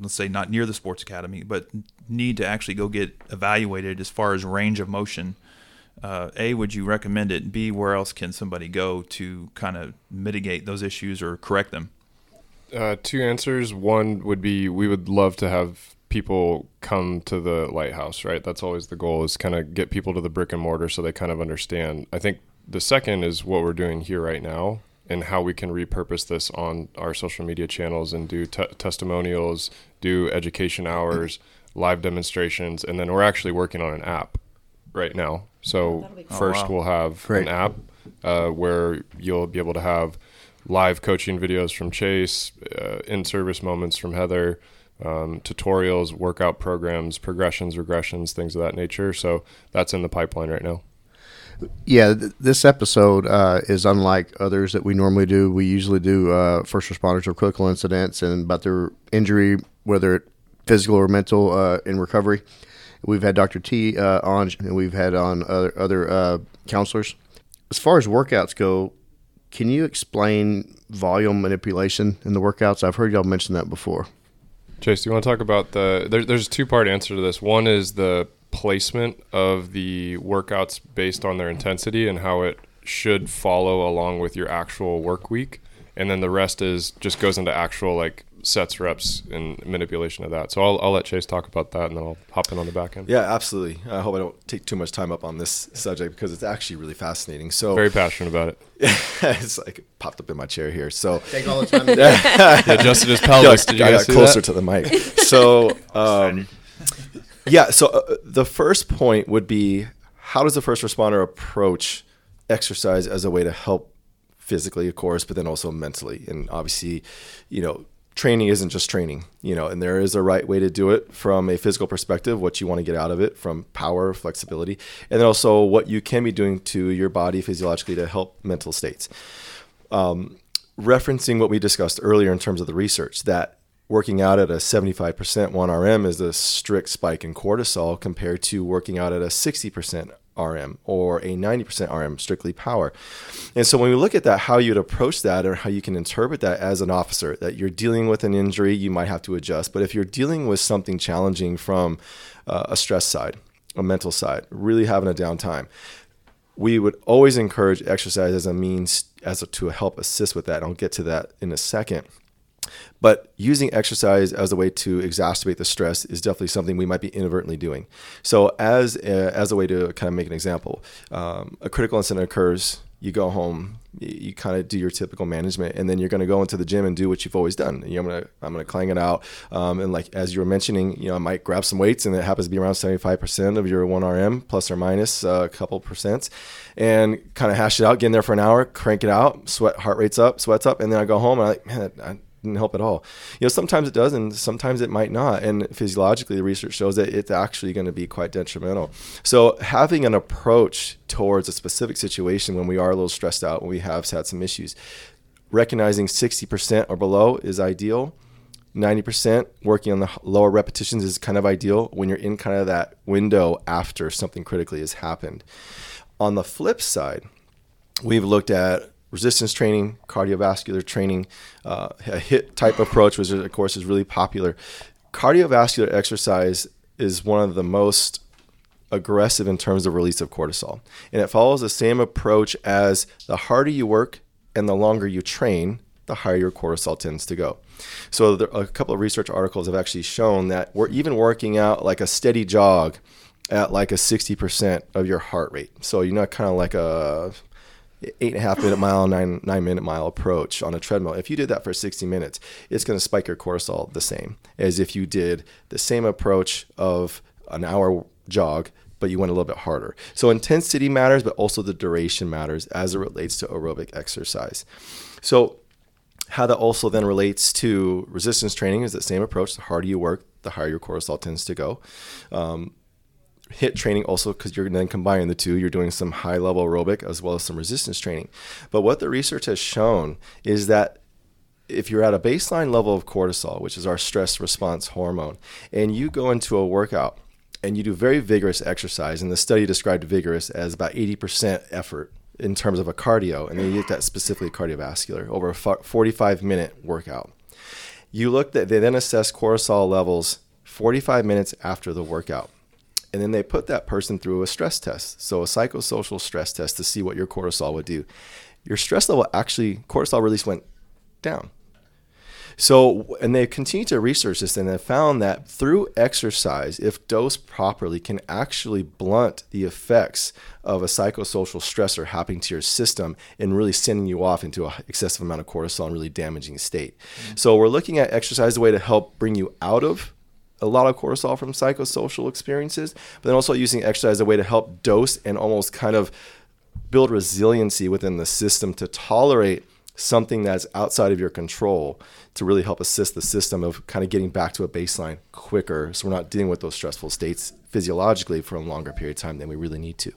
let's say not near the sports academy, but need to actually go get evaluated as far as range of motion, uh, A, would you recommend it? B, where else can somebody go to kind of mitigate those issues or correct them? Uh, two answers. One would be we would love to have people come to the lighthouse, right? That's always the goal is kind of get people to the brick and mortar so they kind of understand. I think the second is what we're doing here right now and how we can repurpose this on our social media channels and do t- testimonials, do education hours, live demonstrations, and then we're actually working on an app right now. So oh, first wow. we'll have Great. an app uh, where you'll be able to have live coaching videos from Chase, uh, in service moments from Heather, um, tutorials, workout programs, progressions, regressions, things of that nature. So that's in the pipeline right now. Yeah, th- this episode uh, is unlike others that we normally do. We usually do uh, first responders or critical incidents and about their injury, whether physical or mental, uh, in recovery. We've had Dr. T uh, on, and we've had on other, other uh, counselors. As far as workouts go, can you explain volume manipulation in the workouts? I've heard y'all mention that before. Chase, do you want to talk about the? There, there's a two part answer to this. One is the placement of the workouts based on their intensity and how it should follow along with your actual work week, and then the rest is just goes into actual like sets, reps, and manipulation of that. So I'll, I'll let Chase talk about that, and then I'll hop in on the back end. Yeah, absolutely. I hope I don't take too much time up on this subject because it's actually really fascinating. So Very passionate about it. [laughs] it's like it popped up in my chair here. So [laughs] Take all the time. [laughs] Adjusted his pelvis. Did you I got closer that? to the mic. So, um, yeah. So uh, the first point would be how does the first responder approach exercise as a way to help physically, of course, but then also mentally, and obviously, you know. Training isn't just training, you know, and there is a right way to do it from a physical perspective, what you want to get out of it from power, flexibility, and then also what you can be doing to your body physiologically to help mental states referencing what we discussed earlier in terms of the research that working out at a 75% 1RM is a strict spike in cortisol compared to working out at a 60% RM or a 90% RM, strictly power. And so when we look at that, how you'd approach that or how you can interpret that as an officer, that you're dealing with an injury, you might have to adjust. But if you're dealing with something challenging from uh, a stress side, a mental side, really having a downtime, we would always encourage exercise as a means as a, to help assist with that. I'll get to that in a second. But using exercise as a way to exacerbate the stress is definitely something we might be inadvertently doing. So, as a, as a way to kind of make an example, um, a critical incident occurs. You go home, you, kind of do your typical management, and then you're going to go into the gym and do what you've always done. You know, I'm gonna I'm gonna clang it out, um, and like as you were mentioning, you know, I might grab some weights, and it happens to be around 75% of your one RM plus or minus a couple percents, and kind of hash it out, get in there for an hour, crank it out, sweat, heart rate's up, sweats up, and then I go home and I'm like, man, I didn't help at all. You know, sometimes it does, and sometimes it might not. And physiologically, the research shows that it's actually going to be quite detrimental. So, having an approach towards a specific situation when we are a little stressed out, when we have had some issues, recognizing 60% or below is ideal. 90% working on the lower repetitions is kind of ideal when you're in kind of that window after something critically has happened. On the flip side, we've looked at resistance training, cardiovascular training, uh, a HIT type approach, which of course is really popular. Cardiovascular exercise is one of the most aggressive in terms of release of cortisol. And it follows the same approach as the harder you work and the longer you train, the higher your cortisol tends to go. So there, a couple of research articles have actually shown that we're even working out like a steady jog at like a 60% of your heart rate. So you're not kind of like a eight and a half minute mile, nine nine minute mile approach on a treadmill. If you did that for 60 minutes, it's going to spike your cortisol the same as if you did the same approach of an hour jog, but you went a little bit harder. So intensity matters, but also the duration matters as it relates to aerobic exercise. So how that also then relates to resistance training is the same approach. The harder you work, the higher your cortisol tends to go. Um, hit training also because you're then combining the two you're doing some high level aerobic as well as some resistance training. But what the research has shown is that if you're at a baseline level of cortisol which is our stress response hormone and you go into a workout and you do very vigorous exercise and the study described vigorous as about 80% effort in terms of a cardio and then you get that specifically cardiovascular over a 45 minute workout. You look at they then assess cortisol levels 45 minutes after the workout and then they put that person through a stress test. So a psychosocial stress test to see what your cortisol would do. Your stress level actually cortisol release went down. So and they continue to research this and they found that through exercise, if dosed properly, can actually blunt the effects of a psychosocial stressor happening to your system and really sending you off into an excessive amount of cortisol and really damaging state. Mm-hmm. So we're looking at exercise as a way to help bring you out of a lot of cortisol from psychosocial experiences, but then also using exercise as a way to help dose and almost kind of build resiliency within the system to tolerate something that's outside of your control to really help assist the system of kind of getting back to a baseline quicker so we're not dealing with those stressful states physiologically for a longer period of time than we really need to.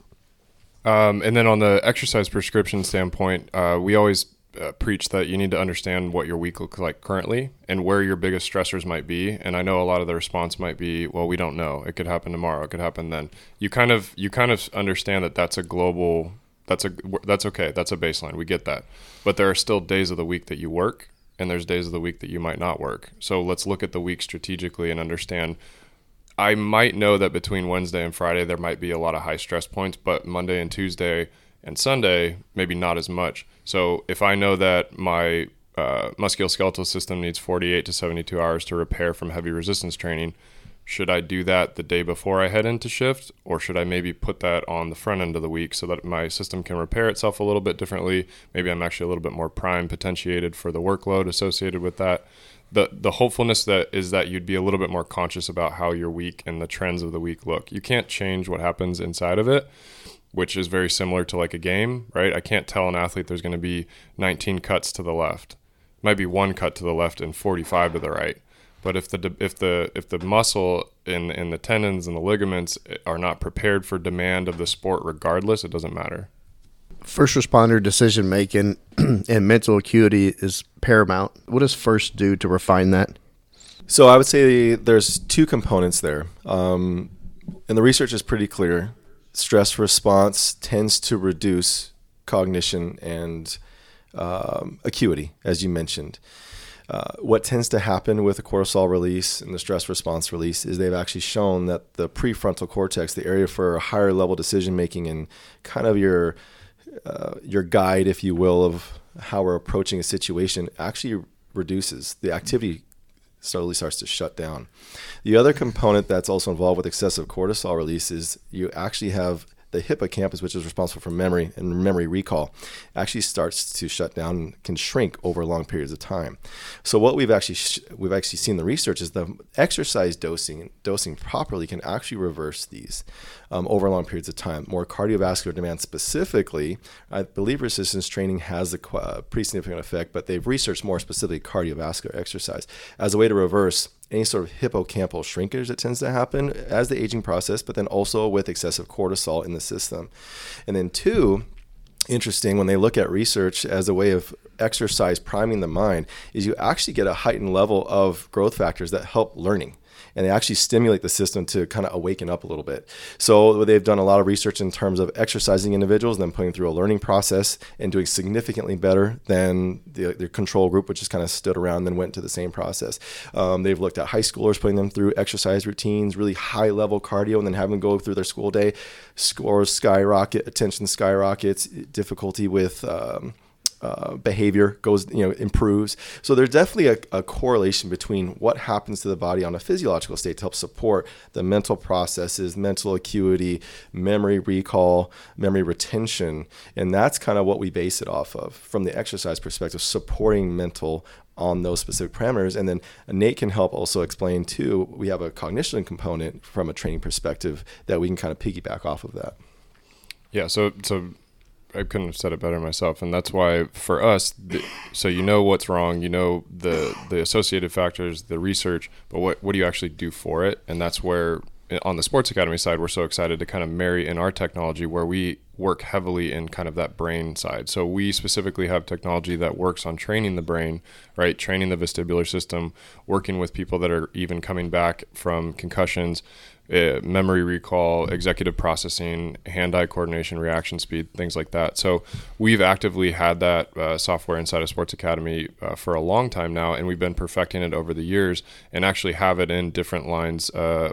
Um, and then on the exercise prescription standpoint, uh, we always uh, preach that you need to understand what your week looks like currently and where your biggest stressors might be. And I know a lot of the response might be, "Well, we don't know. It could happen tomorrow. It could happen then." You kind of you kind of understand that that's a global. That's a that's okay. That's a baseline. We get that. But there are still days of the week that you work, and there's days of the week that you might not work. So let's look at the week strategically and understand I might know that between Wednesday and Friday there might be a lot of high stress points, but Monday and Tuesday and Sunday maybe not as much. So if I know that my uh, musculoskeletal system needs 48 to 72 hours to repair from heavy resistance training, should I do that the day before I head into shift, or should I maybe put that on the front end of the week so that my system can repair itself a little bit differently? Maybe I'm actually a little bit more prime potentiated for the workload associated with that the the hopefulness that is that you'd be a little bit more conscious about how your week and the trends of the week look. You can't change what happens inside of it, which is very similar to like a game, right? I can't tell an athlete there's going to be 19 cuts to the left. It might be one cut to the left and 45 to the right. But if the if the if the muscle and and the tendons and the ligaments are not prepared for demand of the sport regardless, it doesn't matter first responder decision making [clears throat] and mental acuity is paramount. What does FIRST do to refine that? So I would say there's two components there, um, and the research is pretty clear. Stress response tends to reduce cognition and um, acuity, as you mentioned. Uh, what tends to happen with the cortisol release and the stress response release is they've actually shown that the prefrontal cortex, the area for higher level decision making and kind of your uh, your guide, if you will, of how we're approaching a situation actually reduces. The activity slowly starts to shut down. The other component that's also involved with excessive cortisol release is you actually have the hippocampus, which is responsible for memory and memory recall, actually starts to shut down and can shrink over long periods of time. So what we've actually sh- we've actually seen the research is the exercise dosing dosing properly can actually reverse these um, over long periods of time. More cardiovascular demand specifically, I believe resistance training has a uh, pretty significant effect, but they've researched more specifically cardiovascular exercise as a way to reverse any sort of hippocampal shrinkage that tends to happen as the aging process, but then also with excessive cortisol in the system. And then, two, interesting when they look at research as a way of exercise priming the mind, is you actually get a heightened level of growth factors that help learning and they actually stimulate the system to kind of awaken up a little bit. So they've done a lot of research in terms of exercising individuals and then putting through a learning process and doing significantly better than the, the control group, which just kind of stood around and then went to the same process. Um, they've looked at high schoolers, putting them through exercise routines, really high level cardio, and then having them go through their school day. Scores skyrocket, attention skyrockets, difficulty with um, uh, behavior goes, you know, improves. So there's definitely a, a, correlation between what happens to the body on a physiological state to help support the mental processes, mental acuity, memory recall, memory retention, and that's kind of what we base it off of from the exercise perspective, supporting mental on those specific parameters. And then Nate can help also explain too. We have a cognition component from a training perspective that we can kind of piggyback off of that. Yeah. So so I couldn't have said it better myself, and that's why for us, the, so you know what's wrong, you know the the associated factors, the research, but what what do you actually do for it? And that's where on the sports academy side, we're so excited to kind of marry in our technology where we work heavily in kind of that brain side. So we specifically have technology that works on training the brain, right? Training the vestibular system, working with people that are even coming back from concussions, uh, memory recall, executive processing, hand-eye coordination, reaction speed, things like that. So we've actively had that uh, software inside of Sports Academy uh, for a long time now, and we've been perfecting it over the years, and actually have it in different lines uh,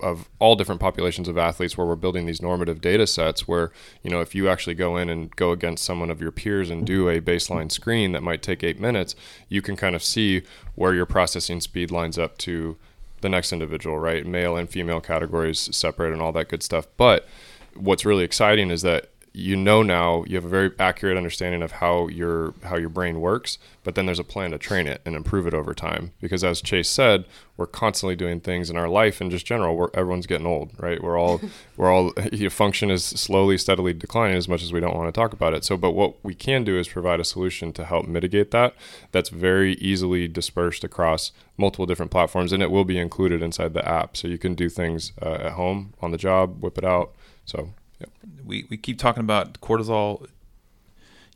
of all different populations of athletes where we're building these normative data sets where you know if you actually go in and go against someone of your peers and do a baseline screen that might take eight minutes you can kind of see where your processing speed lines up to the next individual, right? Male and female categories separate and all that good stuff. But what's really exciting is that you know now you have a very accurate understanding of how your how your brain works but then there's a plan to train it and improve it over time. Because as chase said we're constantly doing things in our life and just general we're, everyone's getting old right? We're all [laughs] we're all [laughs] your function is slowly steadily declining as much as we don't want to talk about it. So but what we can do is provide a solution to help mitigate that that's very easily dispersed across multiple different platforms and it will be included inside the app. So you can do things uh, at home on the job whip it out. So Yep. We we keep talking about cortisol.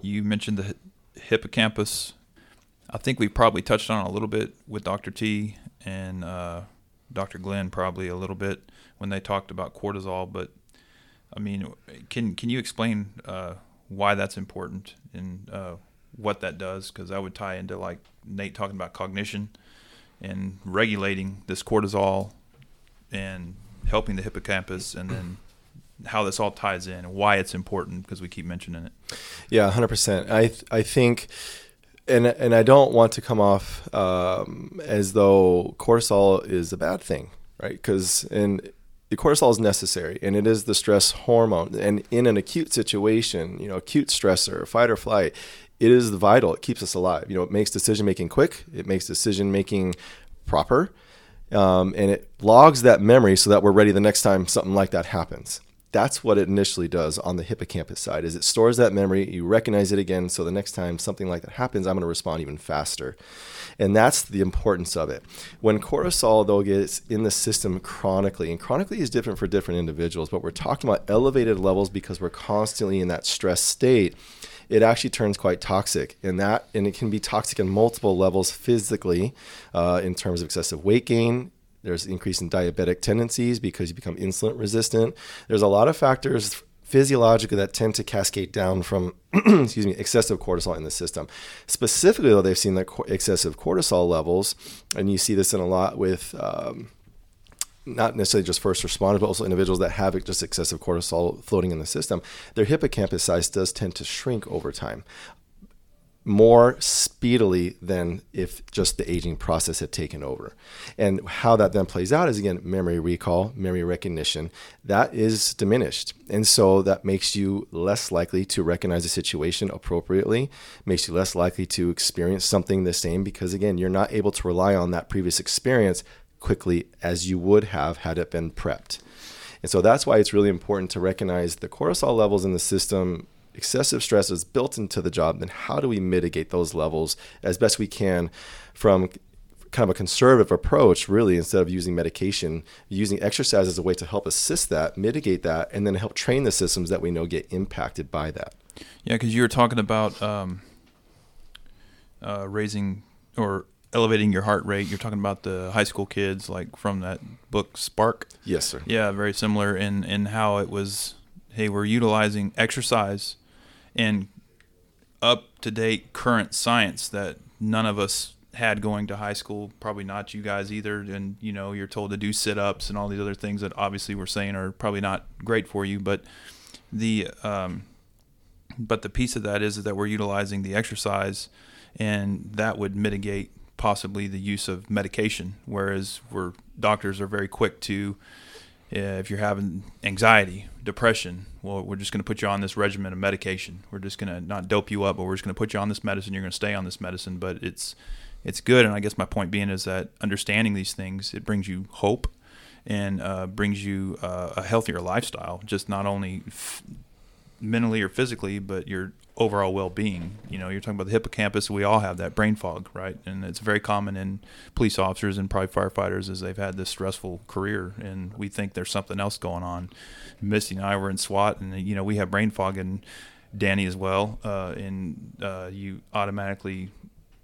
You mentioned the hippocampus. I think we probably touched on a little bit with Dr. T and uh, Dr. Glenn probably a little bit when they talked about cortisol. But I mean, can can you explain uh, why that's important and uh, what that does? Because that would tie into like Nate talking about cognition and regulating this cortisol and helping the hippocampus, and then how this all ties in and why it's important because we keep mentioning it. Yeah, hundred percent. I th- I think, and and I don't want to come off um, as though cortisol is a bad thing, right? Because and the cortisol is necessary and it is the stress hormone. And in an acute situation, you know, acute stressor, fight or flight, it is vital. It keeps us alive. You know, it makes decision making quick. It makes decision making proper. Um, and it logs that memory so that we're ready the next time something like that happens that's what it initially does on the hippocampus side is it stores that memory you recognize it again so the next time something like that happens i'm going to respond even faster. And that's the importance of it. When cortisol though gets in the system chronically and chronically is different for different individuals but we're talking about elevated levels because we're constantly in that stress state it actually turns quite toxic. And that and it can be toxic in multiple levels physically uh, in terms of excessive weight gain there's increase in diabetic tendencies because you become insulin resistant. There's a lot of factors physiologically that tend to cascade down from [clears throat] excuse me excessive cortisol in the system. Specifically though they've seen that excessive cortisol levels and you see this in a lot with um, not necessarily just first responders, but also individuals that have just excessive cortisol floating in the system, their hippocampus size does tend to shrink over time more speedily than if just the aging process had taken over. And how that then plays out is again memory recall, memory recognition, that is diminished. And so that makes you less likely to recognize a situation appropriately, makes you less likely to experience something the same because again, you're not able to rely on that previous experience quickly as you would have had it been prepped. And so that's why it's really important to recognize the cortisol levels in the system excessive stress is built into the job, then how do we mitigate those levels as best we can from kind of a conservative approach, really, instead of using medication, using exercise as a way to help assist that, mitigate that, and then help train the systems that we know get impacted by that. Yeah, because you were talking about um, uh, raising or elevating your heart rate. You're talking about the high school kids, like from that book Spark. Yes, sir. Yeah, very similar in in how it was. Hey, we're utilizing exercise and up to date current science that none of us had going to high school probably not you guys either and you know you're told to do sit-ups and all these other things that obviously we're saying are probably not great for you but the um, but the piece of that is, is that we're utilizing the exercise and that would mitigate possibly the use of medication whereas we're doctors are very quick to if you're having anxiety, depression, well, we're just going to put you on this regimen of medication. We're just going to not dope you up, but we're just going to put you on this medicine. You're going to stay on this medicine, but it's it's good. And I guess my point being is that understanding these things it brings you hope and uh, brings you uh, a healthier lifestyle. Just not only f- mentally or physically, but your overall well-being. You know, you're talking about the hippocampus. We all have that brain fog, right? And it's very common in police officers and probably firefighters as they've had this stressful career, and we think there's something else going on. Misty and I were in SWAT, and you know we have brain fog, and Danny as well. Uh, and uh, you automatically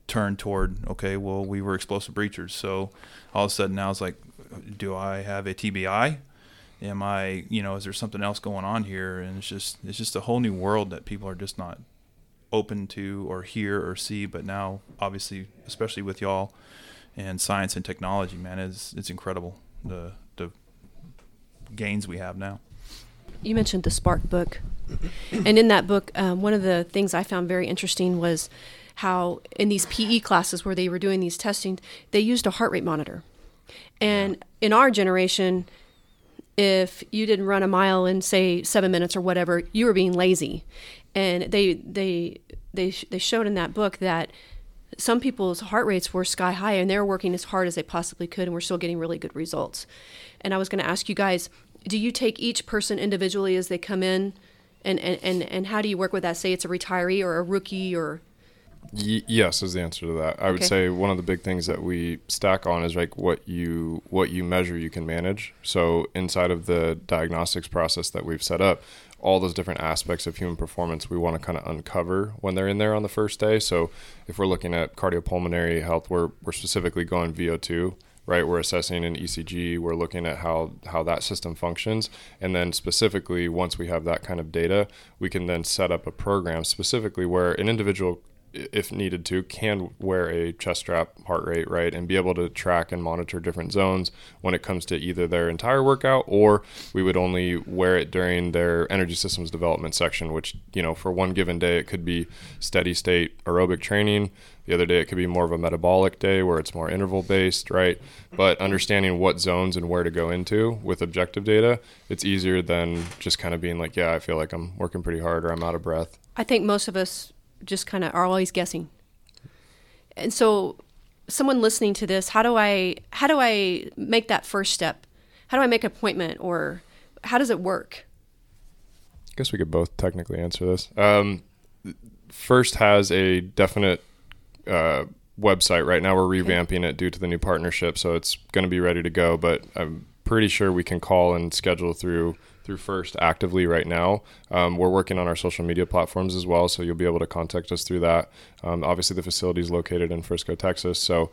turn toward okay, well we were explosive breachers, so all of a sudden now it's like, do I have a TBI? Am I, you know, is there something else going on here? And it's just, it's just a whole new world that people are just not open to or hear or see. But now, obviously, especially with y'all and science and technology, man, it's, it's incredible the, the gains we have now. You mentioned the Spark book. and in that book, um, one of the things I found very interesting was how in these PE classes where they were doing these testing, they used a heart rate monitor. And in our generation, if you didn't run a mile in say seven minutes or whatever, you were being lazy. And they they they they showed in that book that some people's heart rates were sky high and they were working as hard as they possibly could and we're still getting really good results. And I was going to ask you guys, do you take each person individually as they come in? And, and, and, and how do you work with that? Say it's a retiree or a rookie or Y- yes is the answer to that. I would say one of the big things that we stack on is like what you what you measure you can manage. So inside of the diagnostics process that we've set up, all those different aspects of human performance we want to kind of uncover when they're in there on the first day. So if we're looking at cardiopulmonary health, we're we're specifically going VO2 right we're assessing an ecg we're looking at how how that system functions and then specifically once we have that kind of data we can then set up a program specifically where an individual if needed to can wear a chest strap heart rate right and be able to track and monitor different zones when it comes to either their entire workout or we would only wear it during their energy systems development section which you know for one given day it could be steady state aerobic training the other day it could be more of a metabolic day where it's more interval based, right? But understanding what zones and where to go into with objective data, it's easier than just kind of being like, yeah, I feel like I'm working pretty hard or I'm out of breath. I think most of us just kind of are always guessing. And so someone listening to this, how do I how do I make that first step? How do I make an appointment or how does it work? I guess we could both technically answer this. Um, First has a definite uh, website. Right now, we're revamping it due to the new partnership, so it's going to be ready to go. But I'm pretty sure we can call and schedule through through First actively right now. Um, we're working on our social media platforms as well, so you'll be able to contact us through that. Um, obviously, the facility is located in Frisco, Texas, so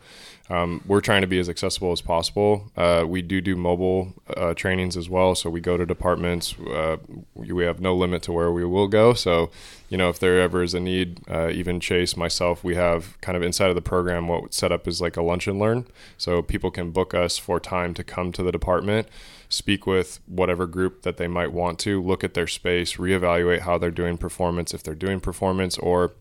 um, we're trying to be as accessible as possible. Uh, we do do mobile uh, trainings as well, so we go to departments. Uh, we have no limit to where we will go. So, you know, if there ever is a need, uh, even Chase, myself, we have kind of inside of the program what set up is like a lunch and learn. So people can book us for time to come to the department, speak with whatever group that they might want to, look at their space, reevaluate how they're doing performance, if they're doing performance, or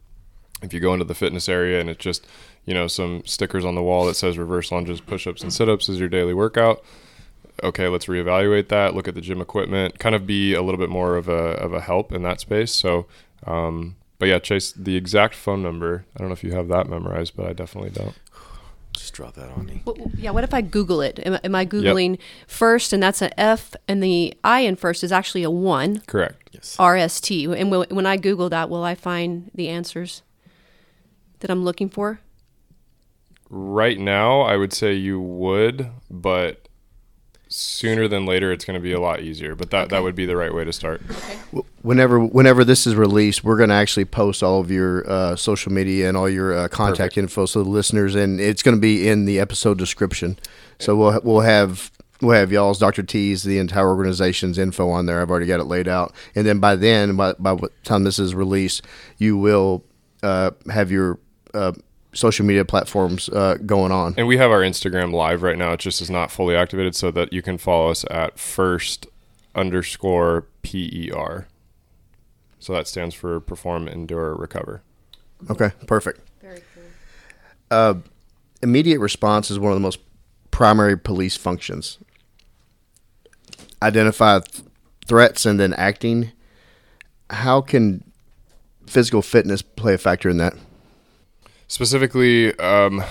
if you go into the fitness area and it's just you know some stickers on the wall that says reverse lunges push-ups and sit-ups is your daily workout okay let's reevaluate that look at the gym equipment kind of be a little bit more of a, of a help in that space. So um, but yeah chase the exact phone number i don't know if you have that memorized but i definitely don't Just drop that on me. Well, yeah, what if I Google it? Am, am I Googling first and that's an F and the I in first is actually a one, correct Yes. RST. And will, when I Google that, will I find the answers that I'm looking for? right now i would say you would but sooner than later it's going to be a lot easier but that, that would be the right way to start Whenever whenever this is released, we're going to actually post all of your uh, social media and all your uh, contact info so the listeners, and it's going to be in the episode description. So we'll we'll have we'll have y'all's Dr. T's the entire organization's info on there. I've already got it laid out, and then by then, by by the time this is released, you will uh, have your uh, social media platforms uh, going on. And we have our Instagram live right now. It just is not fully activated so that you can follow us at first underscore PER. So that stands for perform, endure, recover. Okay, perfect. Very cool. Uh, immediate response is one of the most primary police functions. Identify th- threats and then acting. How can physical fitness play a factor in that? Specifically, um,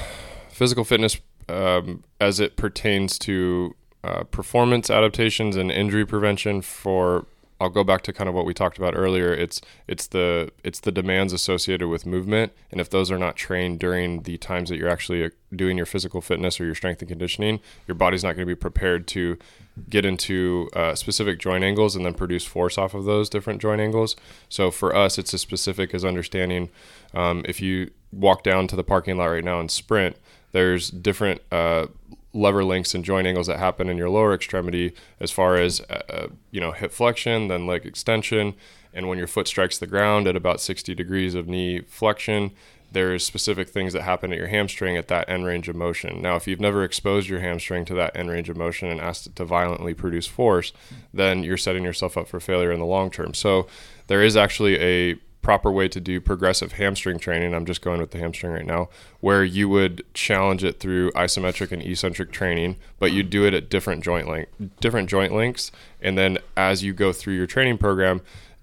physical fitness um, as it pertains to uh, performance adaptations and injury prevention for I'll go back to kind of what we talked about earlier. It's it's the it's the demands associated with movement, and if those are not trained during the times that you're actually uh, doing your physical fitness or your strength and conditioning, your body's not going to be prepared to get into uh, specific joint angles and then produce force off of those different joint angles. So for us, it's as specific as understanding um, if you walk down to the parking lot right now and sprint, there's different uh, lever links and joint angles that happen in your lower extremity as far as uh, you know hip flexion then leg extension. And when your foot strikes the ground at about 60 degrees of knee flexion there's specific things that happen at your hamstring at that end range of motion. Now if you've never exposed your hamstring to that end range of motion and asked it to violently produce force then you're setting yourself up for failure in the long term. So there is actually a proper way to do progressive hamstring training. I'm just going with the hamstring right now, where you would challenge it through isometric and eccentric training, but you do it at different joint length, different joint lengths, and then as you go through your training program,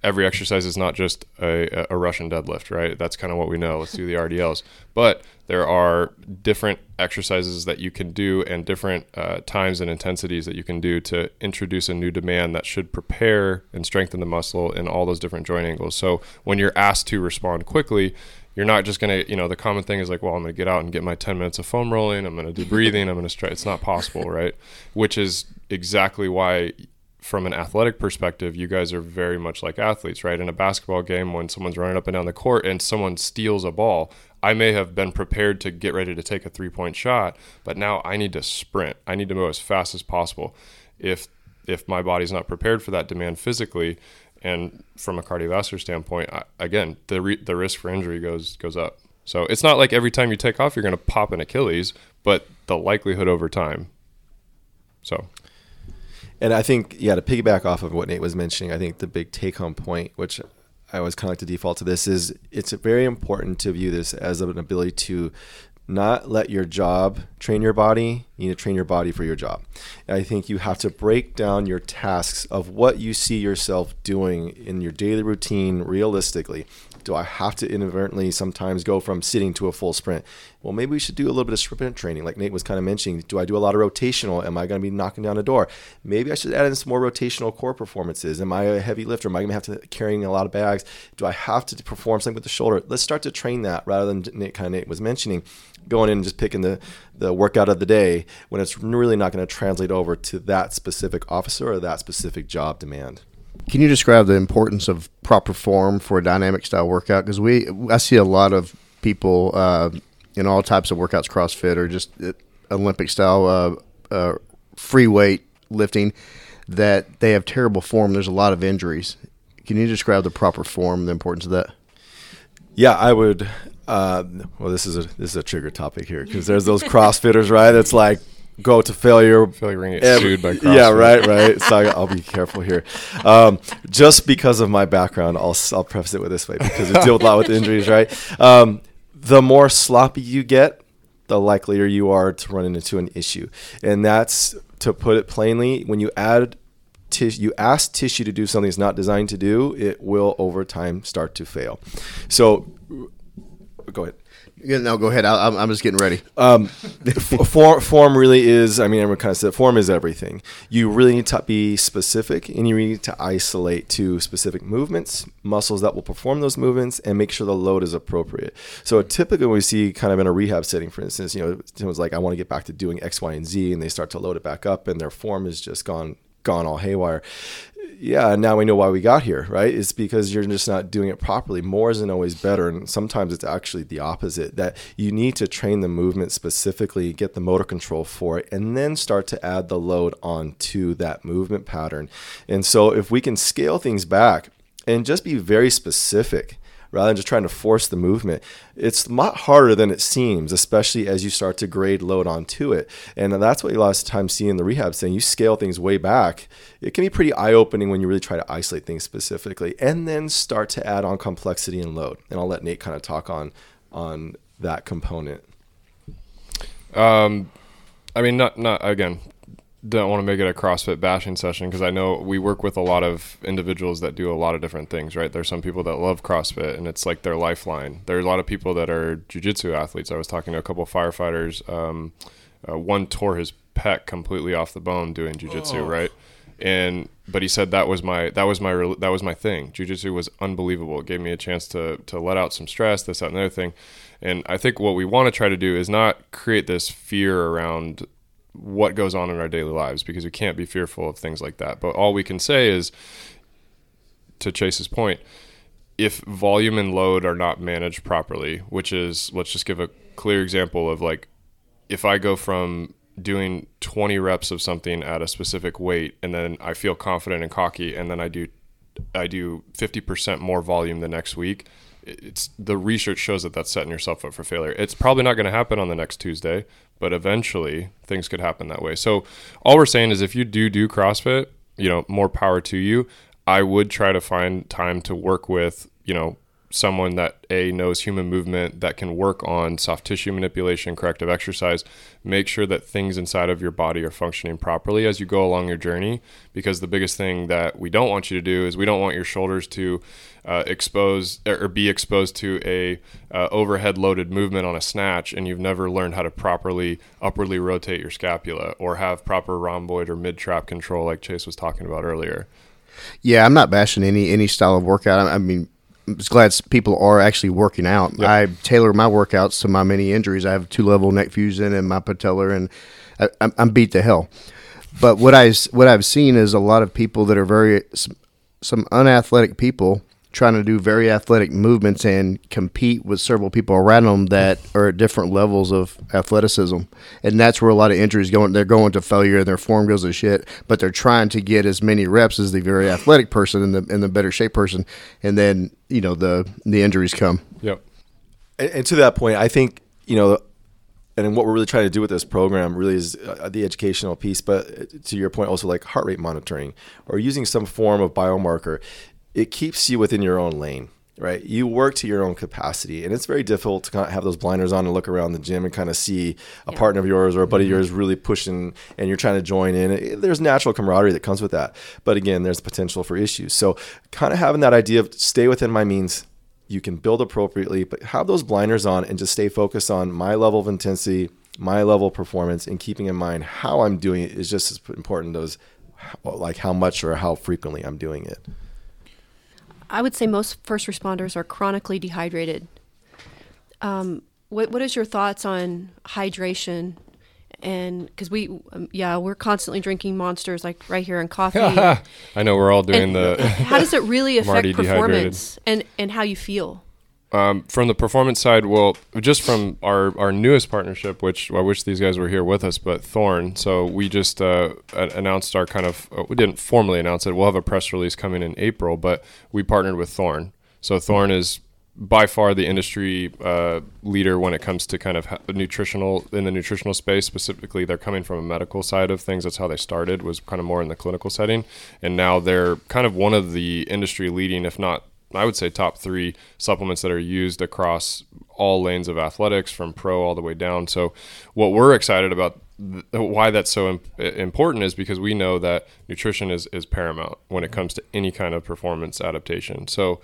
every exercise is not just a, a Russian deadlift, right? That's kind of what we know. Let's do the RDLs. But there are different exercises that you can do and different uh, times and intensities that you can do to introduce a new demand that should prepare and strengthen the muscle in all those different joint angles. So when you're asked to respond quickly, you're not just going to, you know, the common thing is like, well, I'm going to get out and get my 10 minutes of foam rolling. I'm going to do breathing. I'm going to stretch. It's not possible, [laughs] right? Which is exactly why from an athletic perspective, you guys are very much like athletes, right? In a basketball game, when someone's running up and down the court and someone steals a ball, I may have been prepared to get ready to take a three point shot, but now I need to sprint. I need to move as fast as possible. If if my body's not prepared for that demand physically, and from a cardiovascular standpoint, I, again, the re- the risk for injury goes goes up. So it's not like every time you take off you're going to pop an Achilles, but the likelihood over time. So and I think, yeah, to piggyback off of what Nate was mentioning, I think the big take home point, which I always kind of like to default to this, is it's very important to view this as an ability to not let your job train your body. You need to train your body for your job. And I think you have to break down your tasks of what you see yourself doing in your daily routine realistically do I have to inadvertently sometimes go from sitting to a full sprint? Well, maybe we should do a little bit of sprint training, like Nate was kind of mentioning. Do I do a lot of rotational? Am I going to be knocking down a door? Maybe I should add in some more rotational core performances. Am I a heavy lifter? Am I going to have to carrying a lot of bags? Do I have to perform something with the shoulder? Let's start to train that rather than Nate, kind of Nate was mentioning, going in and just picking the the workout of the day when it's really not going to translate over to that specific officer or that specific job demand. Can you describe the importance of proper form for a dynamic style workout? Because we, I see a lot of people uh, in all types of workouts, CrossFit or just uh, Olympic style uh, uh, free weight lifting, that they have terrible form. There's a lot of injuries. Can you describe the proper form, the importance of that? Yeah, I would. Uh, well, this is a this is a trigger topic here because there's those CrossFitters, right? It's like go to failure. I feel like we're gonna get sued by CrossFit. Yeah, right, right. [laughs] So I'll be careful here. Um, just because of my background, I'll I'll preface it with this way because I deal a lot with injuries, right? Um, the more sloppy you get, the likelier you are to run into an issue, and that's to put it plainly. When you add Tis- you ask tissue to do something it's not designed to do, it will over time start to fail. So, go ahead. Yeah, no, go ahead. I, am just getting ready. Um, [laughs] form, form really is. I mean, everyone kind of said form is everything. You really need to be specific, and you need to isolate to specific movements, muscles that will perform those movements, and make sure the load is appropriate. So typically, we see kind of in a rehab setting, for instance, you know, someone's like, "I want to get back to doing X, Y, and Z," and they start to load it back up, and their form is just gone gone all haywire yeah, now we know why we got here, right? It's because you're just not doing it properly. More isn't always better. And sometimes it's actually the opposite that you need to train the movement specifically, get the motor control for it, and then start to add the load onto that movement pattern. And so if we can scale things back and just be very specific, rather than just trying to force the movement. It's a lot harder than it seems, especially as you start to grade load onto it. And that's what you a lot of times see in the rehab saying you scale things way back. It can be pretty eye opening when you really try to isolate things specifically and then start to add on complexity and load. And I'll let Nate kind of talk on on that component. Um, I mean, not not again don't want to make it a CrossFit bashing session because I know we work with a lot of individuals that do a lot of different things, right? There's some people that love CrossFit and it's like their lifeline. There's a lot of people that are jujitsu athletes. I was talking to a couple of firefighters. Um, uh, one tore his pec completely off the bone doing jujitsu, oh. right? And but he said that was my that was my that was my thing. Jujitsu was unbelievable. It gave me a chance to to let out some stress, this that and the other thing. And I think what we want to try to do is not create this fear around what goes on in our daily lives because we can't be fearful of things like that. But all we can say is, to Chase's point, if volume and load are not managed properly, which is, let's just give a clear example of like, if I go from doing 20 reps of something at a specific weight and then I feel confident and cocky and then I do I do 50% more volume the next week, it's the research shows that that's setting yourself up for failure. It's probably not going to happen on the next Tuesday, but eventually things could happen that way. So all we're saying is if you do do CrossFit, you know, more power to you. I would try to find time to work with, you know, someone that a knows human movement that can work on soft tissue manipulation corrective exercise make sure that things inside of your body are functioning properly as you go along your journey because the biggest thing that we don't want you to do is we don't want your shoulders to uh, expose or be exposed to a uh, overhead loaded movement on a snatch and you've never learned how to properly upwardly rotate your scapula or have proper rhomboid or mid trap control like chase was talking about earlier Yeah, I'm not bashing any any style of workout. I, I mean, I'm glad people are actually working out. Yep. I tailor my workouts to my many injuries. I have two level neck fusion and my patellar, and I, I'm, I'm beat to hell. But what I what I've seen is a lot of people that are very some unathletic people trying to do very athletic movements and compete with several people around them that are at different levels of athleticism, and that's where a lot of injuries going. They're going to failure, and their form goes to shit. But they're trying to get as many reps as the very athletic person and the and the better shape person, and then you know the the injuries come. yep And, and to that point, I think you know, and what we're really trying to do with this program really is uh, the educational piece. But uh, to your point, also like heart rate monitoring or using some form of biomarker, it keeps you within your own lane. Right, you work to your own capacity, and it's very difficult to kind of have those blinders on and look around the gym and kind of see a Yeah. partner of yours or a buddy of mm-hmm. yours really pushing, and you're trying to join in. There's natural camaraderie that comes with that, but again, there's potential for issues. So, kind of having that idea of stay within my means, you can build appropriately, but have those blinders on and just stay focused on my level of intensity, my level of performance, and keeping in mind how I'm doing it is just as important as like how much or how frequently I'm doing it. I would say most first responders are chronically dehydrated. Um, what what is your thoughts on hydration? And because we, um, yeah, we're constantly drinking monsters like right here in coffee. [laughs] i know we're all doing And the how does it really [laughs] affect performance and and how you feel? Um, from the performance side, well, just from our, our newest partnership, which I wish these guys were here with us, but Thorne. So we just uh, announced our kind of, uh, we didn't formally announce it. We'll have a press release coming in April, but we partnered with Thorne. So Thorne is by far the industry uh, leader when it comes to kind of nutritional in the nutritional space. Specifically, they're coming from a medical side of things. That's how they started. Was kind of more in the clinical setting, and now they're kind of one of the industry leading, if not I would say top three supplements that are used across all lanes of athletics, from pro all the way down. So, what we're excited about, th- why that's so imp- important, is because we know that nutrition is is paramount when it comes to any kind of performance adaptation. So,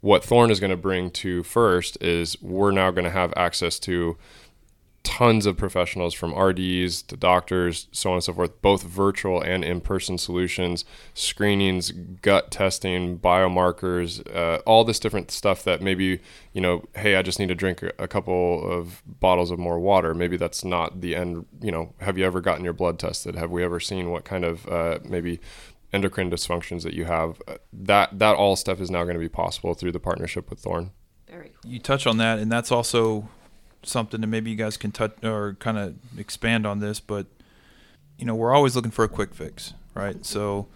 what Thorne is going to bring to first is we're now going to have access to tons of professionals from RDs to doctors, so on and so forth, both virtual and in person solutions, screenings, gut testing, biomarkers, uh, all this different stuff that maybe, you know, hey, I just need to drink a, a couple of bottles of more water. Maybe that's not the end, you know, have you ever gotten your blood tested? Have we ever seen what kind of uh, maybe endocrine dysfunctions that you have? Uh, that, that all stuff is now going to be possible through the partnership with Thorne. Very You touch on that, and that's also something that maybe you guys can touch or kind of expand on this. But you know, we're always looking for a quick fix, right? So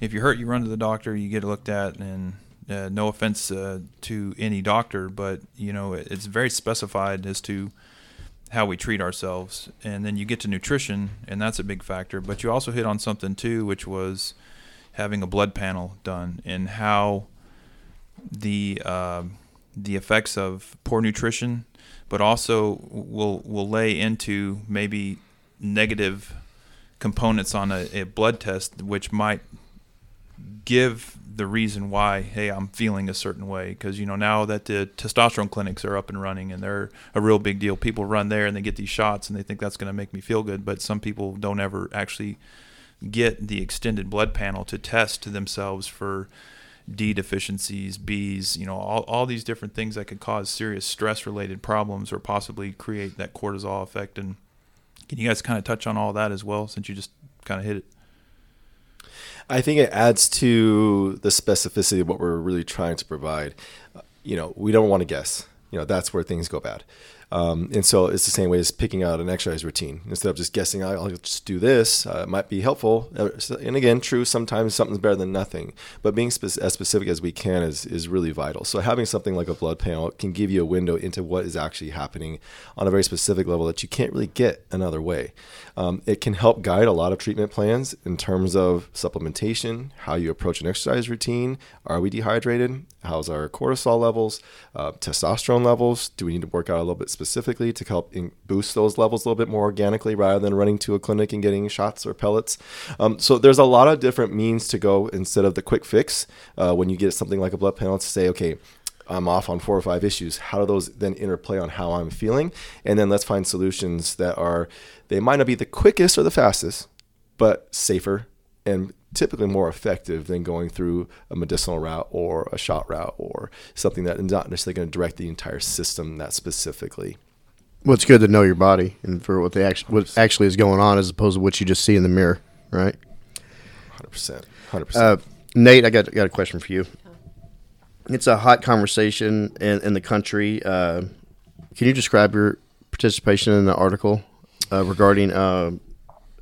if you're hurt, you run to the doctor, you get looked at, and uh, no offense uh, to any doctor, but you know, it- it's very specified as to how we treat ourselves. And then you get to nutrition, and that's a big factor. But you also hit on something too, which was having a blood panel done and how the um the effects of poor nutrition, but also will will lay into maybe negative components on a, a blood test, which might give the reason why hey I'm feeling a certain way. Because you know now that the testosterone clinics are up and running and they're a real big deal people run there and they get these shots and they think that's going to make me feel good but some people don't ever actually get the extended blood panel to test themselves for D deficiencies, Bs, you know, all, all these different things that could cause serious stress related problems or possibly create that cortisol effect. And can you guys kind of touch on all that as well since you just kind of hit it? I think it adds to the specificity of what we're really trying to provide. You know, we don't want to guess. You know, that's where things go bad. Um, and so it's the same way as picking out an exercise routine. Instead of just guessing, I'll I'll just do this, uh, it might be helpful. Uh, And again, true, sometimes something's better than nothing. But being spec- as specific as we can is, is really vital. So having something like a blood panel can give you a window into what is actually happening on a very specific level that you can't really get another way. Um, it can help guide a lot of treatment plans in terms of supplementation, how you approach an exercise routine. Are we dehydrated? How's our cortisol levels, uh, testosterone levels? Do we need to work out a little bit specifically to help boost those levels a little bit more organically rather than running to a clinic and getting shots or pellets? Um, so there's a lot of different means to go instead of the quick fix uh, when you get something like a blood panel to say, okay, I'm off on four or five issues. How do those then interplay on how I'm feeling? And then let's find solutions that are, they might not be the quickest or the fastest, but safer and typically more effective than going through a medicinal route or a shot route or something that is not necessarily going to direct the entire system that specifically. Well, it's good to know your body and for what they actually what actually is going on as opposed to what you just see in the mirror, right? 100%. 100%. Uh, Nate, I got got a question for you. It's a hot conversation in, in the country. Uh, can you describe your participation in the article uh, regarding uh,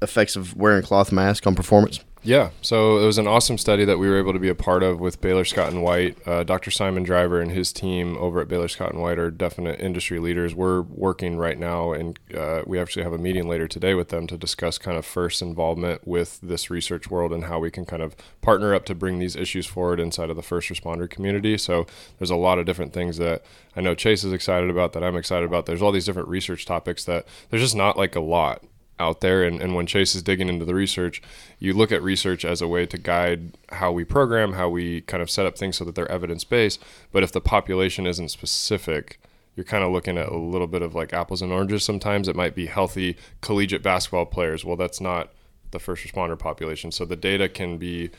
effects of wearing cloth mask on performance? Yeah, so it was an awesome study that we were able to be a part of with Baylor Scott and White. Uh, Dr. Simon Driver and his team over at Baylor Scott and White are definite industry leaders. We're working right now, and uh, we actually have a meeting later today with them to discuss kind of first involvement with this research world and how we can kind of partner up to bring these issues forward inside of the first responder community. So there's a lot of different things that I know Chase is excited about, that I'm excited about. There's all these different research topics that there's just not like a lot out there and, and when chase is digging into the research you look at research as a way to guide how we program how we kind of set up things so that they're evidence-based but if the population isn't specific you're kind of looking at a little bit of like apples and oranges sometimes it might be healthy collegiate basketball players well that's not the first responder population so the data can be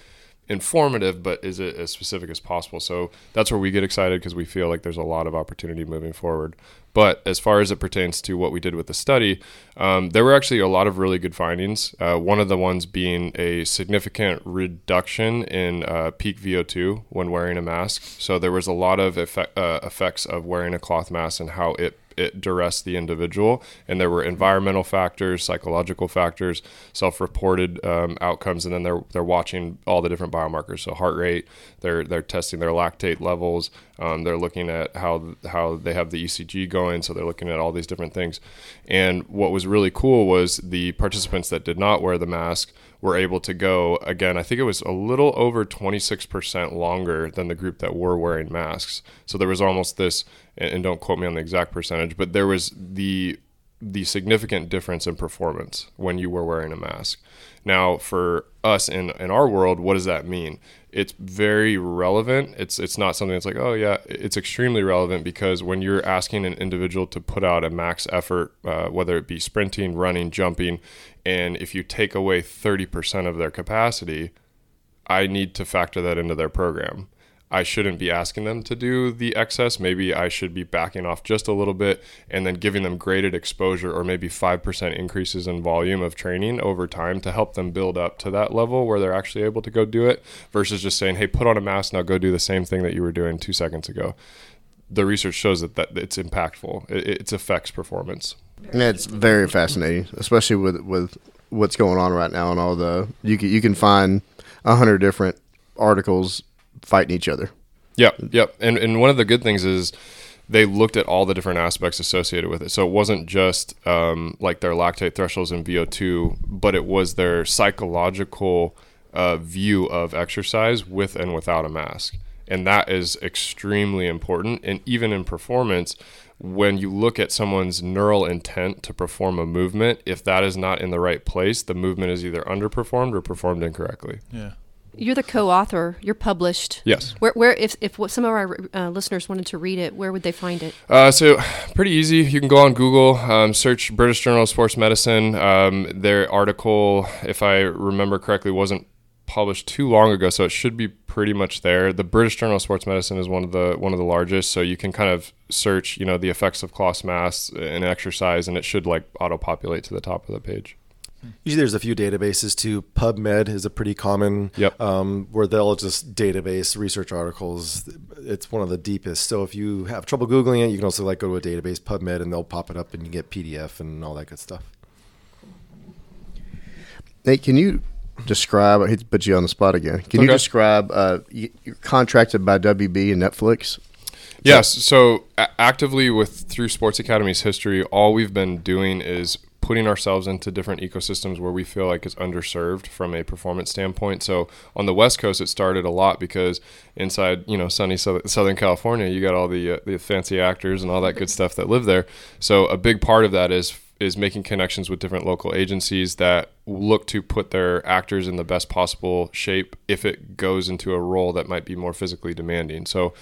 informative, but is it as specific as possible? So that's where we get excited because we feel like there's a lot of opportunity moving forward. But as far as it pertains to what we did with the study, um, there were actually a lot of really good findings. Uh, one of the ones being a significant reduction in uh, peak VO2 when wearing a mask. So there was a lot of effect, uh, effects of wearing a cloth mask and how it it duress the individual. And there were environmental factors, psychological factors, self-reported um, outcomes, and then they're they're watching all the different biomarkers. So heart rate, they're they're testing their lactate levels. Um, they're looking at how how they have the ECG going. So they're looking at all these different things. And what was really cool was the participants that did not wear the mask were able to go again. I think it was a little over 26% longer than the group that were wearing masks. So there was almost this, and don't quote me on the exact percentage, but there was the the significant difference in performance when you were wearing a mask. Now, for us in, in our world, what does that mean? It's very relevant. It's it's not something that's like, oh yeah, it's extremely relevant because when you're asking an individual to put out a max effort, uh, whether it be sprinting, running, jumping, and if you take away 30% of their capacity, I need to factor that into their program. I shouldn't be asking them to do the excess. Maybe I should be backing off just a little bit and then giving them graded exposure or maybe 5% increases in volume of training over time to help them build up to that level where they're actually able to go do it versus just saying, hey, put on a mask, now go do the same thing that you were doing two seconds ago. The research shows that, that it's impactful, it, it affects performance. Yeah, it's very fascinating, especially with with what's going on right now and all the you can you can find a hundred different articles fighting each other. Yep, yep. And and one of the good things is they looked at all the different aspects associated with it. So it wasn't just um, like their lactate thresholds and VO2, but it was their psychological uh, view of exercise with and without a mask. And that is extremely important. And even in performance, when you look at someone's neural intent to perform a movement, if that is not in the right place, the movement is either underperformed or performed incorrectly. Yeah. You're the co-author. You're published. Yes. Where, where, if if some of our uh, listeners wanted to read it, where would they find it? Uh, so pretty easy. You can go on Google, um, search British Journal of Sports Medicine. Um, their article, if I remember correctly, wasn't published too long ago, so it should be pretty much there. The British Journal of Sports Medicine is one of the one of the largest, so you can kind of search, you know, the effects of cloth masks and exercise, and it should like auto populate to the top of the page. Usually, there's a few databases too. PubMed is a pretty common, Yep. um, where they'll just database research articles. It's one of the deepest. So if you have trouble googling it, you can also like go to a database, PubMed, and they'll pop it up, and you get PDF and all that good stuff. Nate, can you describe? I hate to put you on the spot again. Can you describe? Uh, you, you're contracted by WB and Netflix. Yes. So actively with through Sports Academy's history, all we've been doing is putting ourselves into different ecosystems where we feel like it's underserved from a performance standpoint. So on the West Coast, it started a lot because inside you know sunny Southern California, you got all the uh, the fancy actors and all that good stuff that live there. So a big part of that is is making connections with different local agencies that look to put their actors in the best possible shape if it goes into a role that might be more physically demanding. So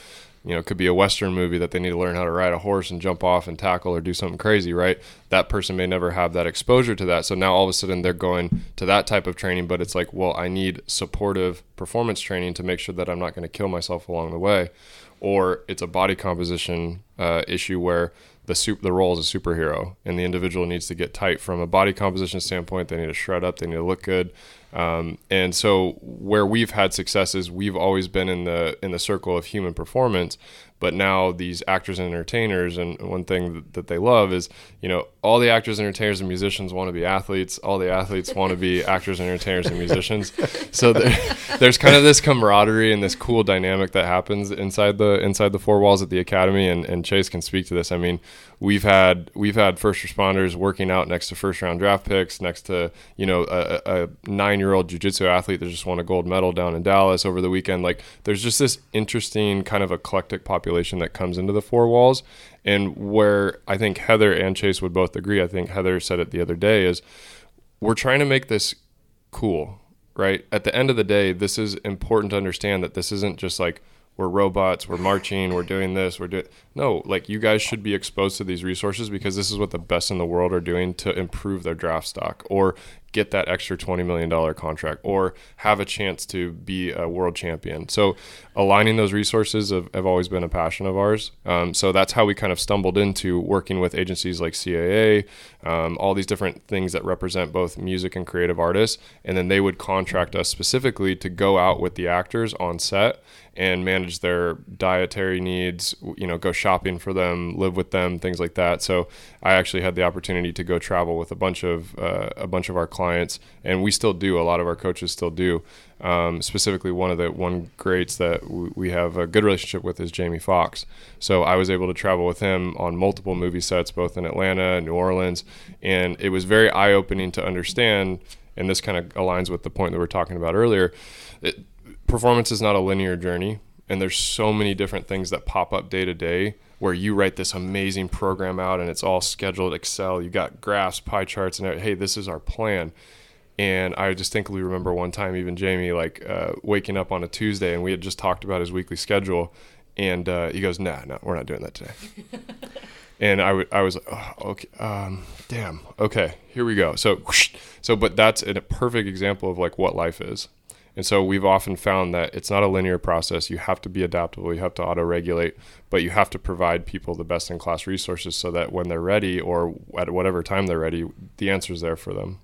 you know, it could be a Western movie that they need to learn how to ride a horse and jump off and tackle or do something crazy, right? That person may never have that exposure to that. So now all of a sudden they're going to that type of training, but it's like, well, I need supportive performance training to make sure that I'm not going to kill myself along the way. Or it's a body composition uh, issue where the sup- the role is a superhero and the individual needs to get tight from a body composition standpoint. They need to shred up, they need to look good. Um, and so where we've had successes, we've always been in the in the circle of human performance. But now these actors and entertainers, and one thing that- that they love is, you know, all the actors, entertainers, and musicians want to be athletes. All the athletes want to be [laughs] actors, entertainers, and musicians. So there, [laughs] there's kind of this camaraderie and this cool dynamic that happens inside the inside the four walls at the academy. And, and Chase can speak to this. I mean, we've had we've had first responders working out next to first round draft picks, next to you know a, a nine year old jujitsu athlete that just won a gold medal down in Dallas over the weekend. Like, there's just this interesting kind of eclectic population that comes into the four walls, and where I think Heather and Chase would both agree. I think Heather said it the other day is we're trying to make this cool, right? At the end of the day, this is important to understand that this isn't just like we're robots, we're marching, we're doing this, we're doing no, like you guys should be exposed to these resources because this is what the best in the world are doing to improve their draft stock or get that extra $20 million contract or have a chance to be a world champion. So aligning those resources have, have always been a passion of ours. Um, so that's how we kind of stumbled into working with agencies like CAA, um, all these different things that represent both music and creative artists. And then they would contract us specifically to go out with the actors on set and manage their dietary needs, you know, go shopping for them, live with them, things like that. So I actually had the opportunity to go travel with a bunch of uh, a bunch of our clients, and we still do. A lot of our coaches still do. Um, specifically, one of the one greats that w- we have a good relationship with is Jamie Foxx. So I was able to travel with him on multiple movie sets, both in Atlanta, New Orleans, and it was very eye opening to understand. And this kind of aligns with the point that we are talking about earlier. It, performance is not a linear journey and there's so many different things that pop up day to day where you write this amazing program out and it's all scheduled excel you got graphs pie charts and hey this is our plan and i distinctly remember one time even jamie like uh, waking up on a tuesday and we had just talked about his weekly schedule and uh, he goes nah no we're not doing that today [laughs] and I, w- I was like, oh, okay, um, damn, okay, here we go. So, whoosh. so, but that's a perfect example of like what life is. And so we've often found that it's not a linear process. You have to be adaptable, you have to auto regulate, but you have to provide people the best in class resources so that when they're ready or at whatever time they're ready, the answer's there for them.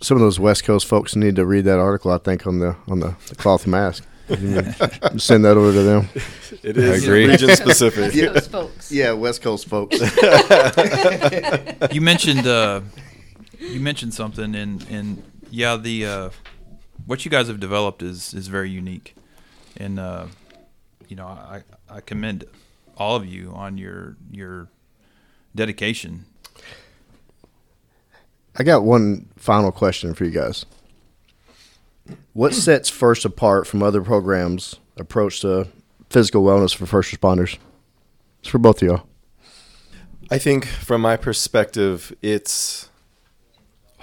Some of those West Coast folks need to read that article. I think on the on the, the cloth mask. [laughs] Send that over to them. It is region specific. West Coast folks. [laughs] Yeah, West Coast folks. [laughs] you mentioned uh, you mentioned something, and and yeah, the uh, what you guys have developed is is very unique, and uh, you know I I commend all of you on your your dedication. I got one final question for you guys. What sets first apart from other programs' approach to physical wellness for first responders? It's for both of y'all. I think from my perspective, it's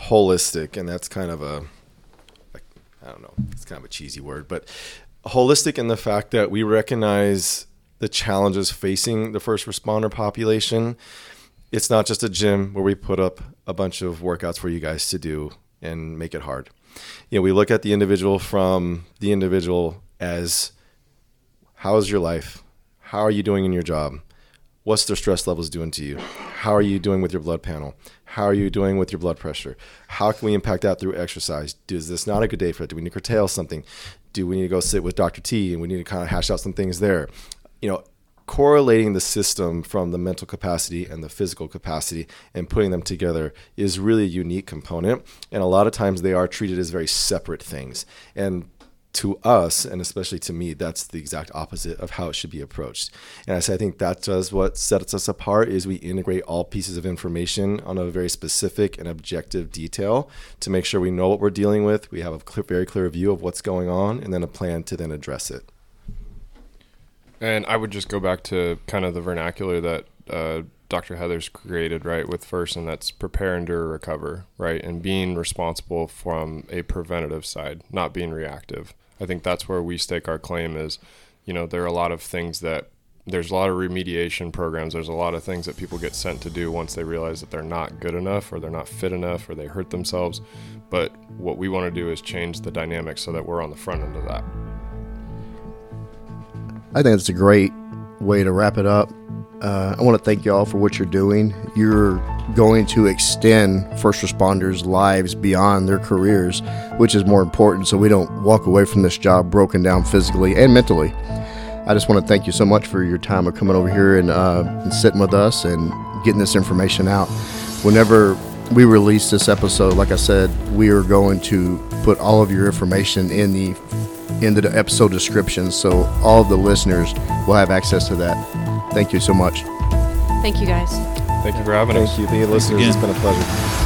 holistic, and that's kind of a, I don't know, it's kind of a cheesy word, but holistic in the fact that we recognize the challenges facing the first responder population. It's not just a gym where we put up a bunch of workouts for you guys to do and make it hard. You know, we look at the individual from the individual as how's your life? How are you doing in your job? What's their stress levels doing to you? how are you doing with your blood panel? How are you doing with your blood pressure? How can we impact that through exercise? Is this not a good day for it? Do we need to curtail something? Do we need to go sit with Dr. T and we need to kind of hash out some things there? You know, correlating the system from the mental capacity and the physical capacity and putting them together is really a unique component. And a lot of times they are treated as very separate things. And to us, and especially to me, that's the exact opposite of how it should be approached. And I say I think that does what sets us apart is we integrate all pieces of information on a very specific and objective detail to make sure we know what we're dealing with. We have a clear, very clear view of what's going on, and then a plan to then address it. And I would just go back to kind of the vernacular that uh, Dr. Heather's created, right, with first, and that's prepare, endure, recover, right, and being responsible from a preventative side, not being reactive. I think that's where we stake our claim is, you know, there are a lot of things that there's a lot of remediation programs. There's a lot of things that people get sent to do once they realize that they're not good enough or they're not fit enough or they hurt themselves. But what we want to do is change the dynamic so that we're on the front end of that. I think it's a great way to wrap it up. Uh, I want to thank you all for what you're doing. You're going to extend first responders' lives beyond their careers, which is more important so we don't walk away from this job broken down physically and mentally. I just want to thank you so much for your time of coming over here and, uh, and sitting with us and getting this information out. Whenever we release this episode, like I said, we are going to put all of your information in the into the episode description so all of the listeners will have access to that. Thank you so much. Thank you guys. Thank you for having us. Thank you, the listeners. It's been a pleasure.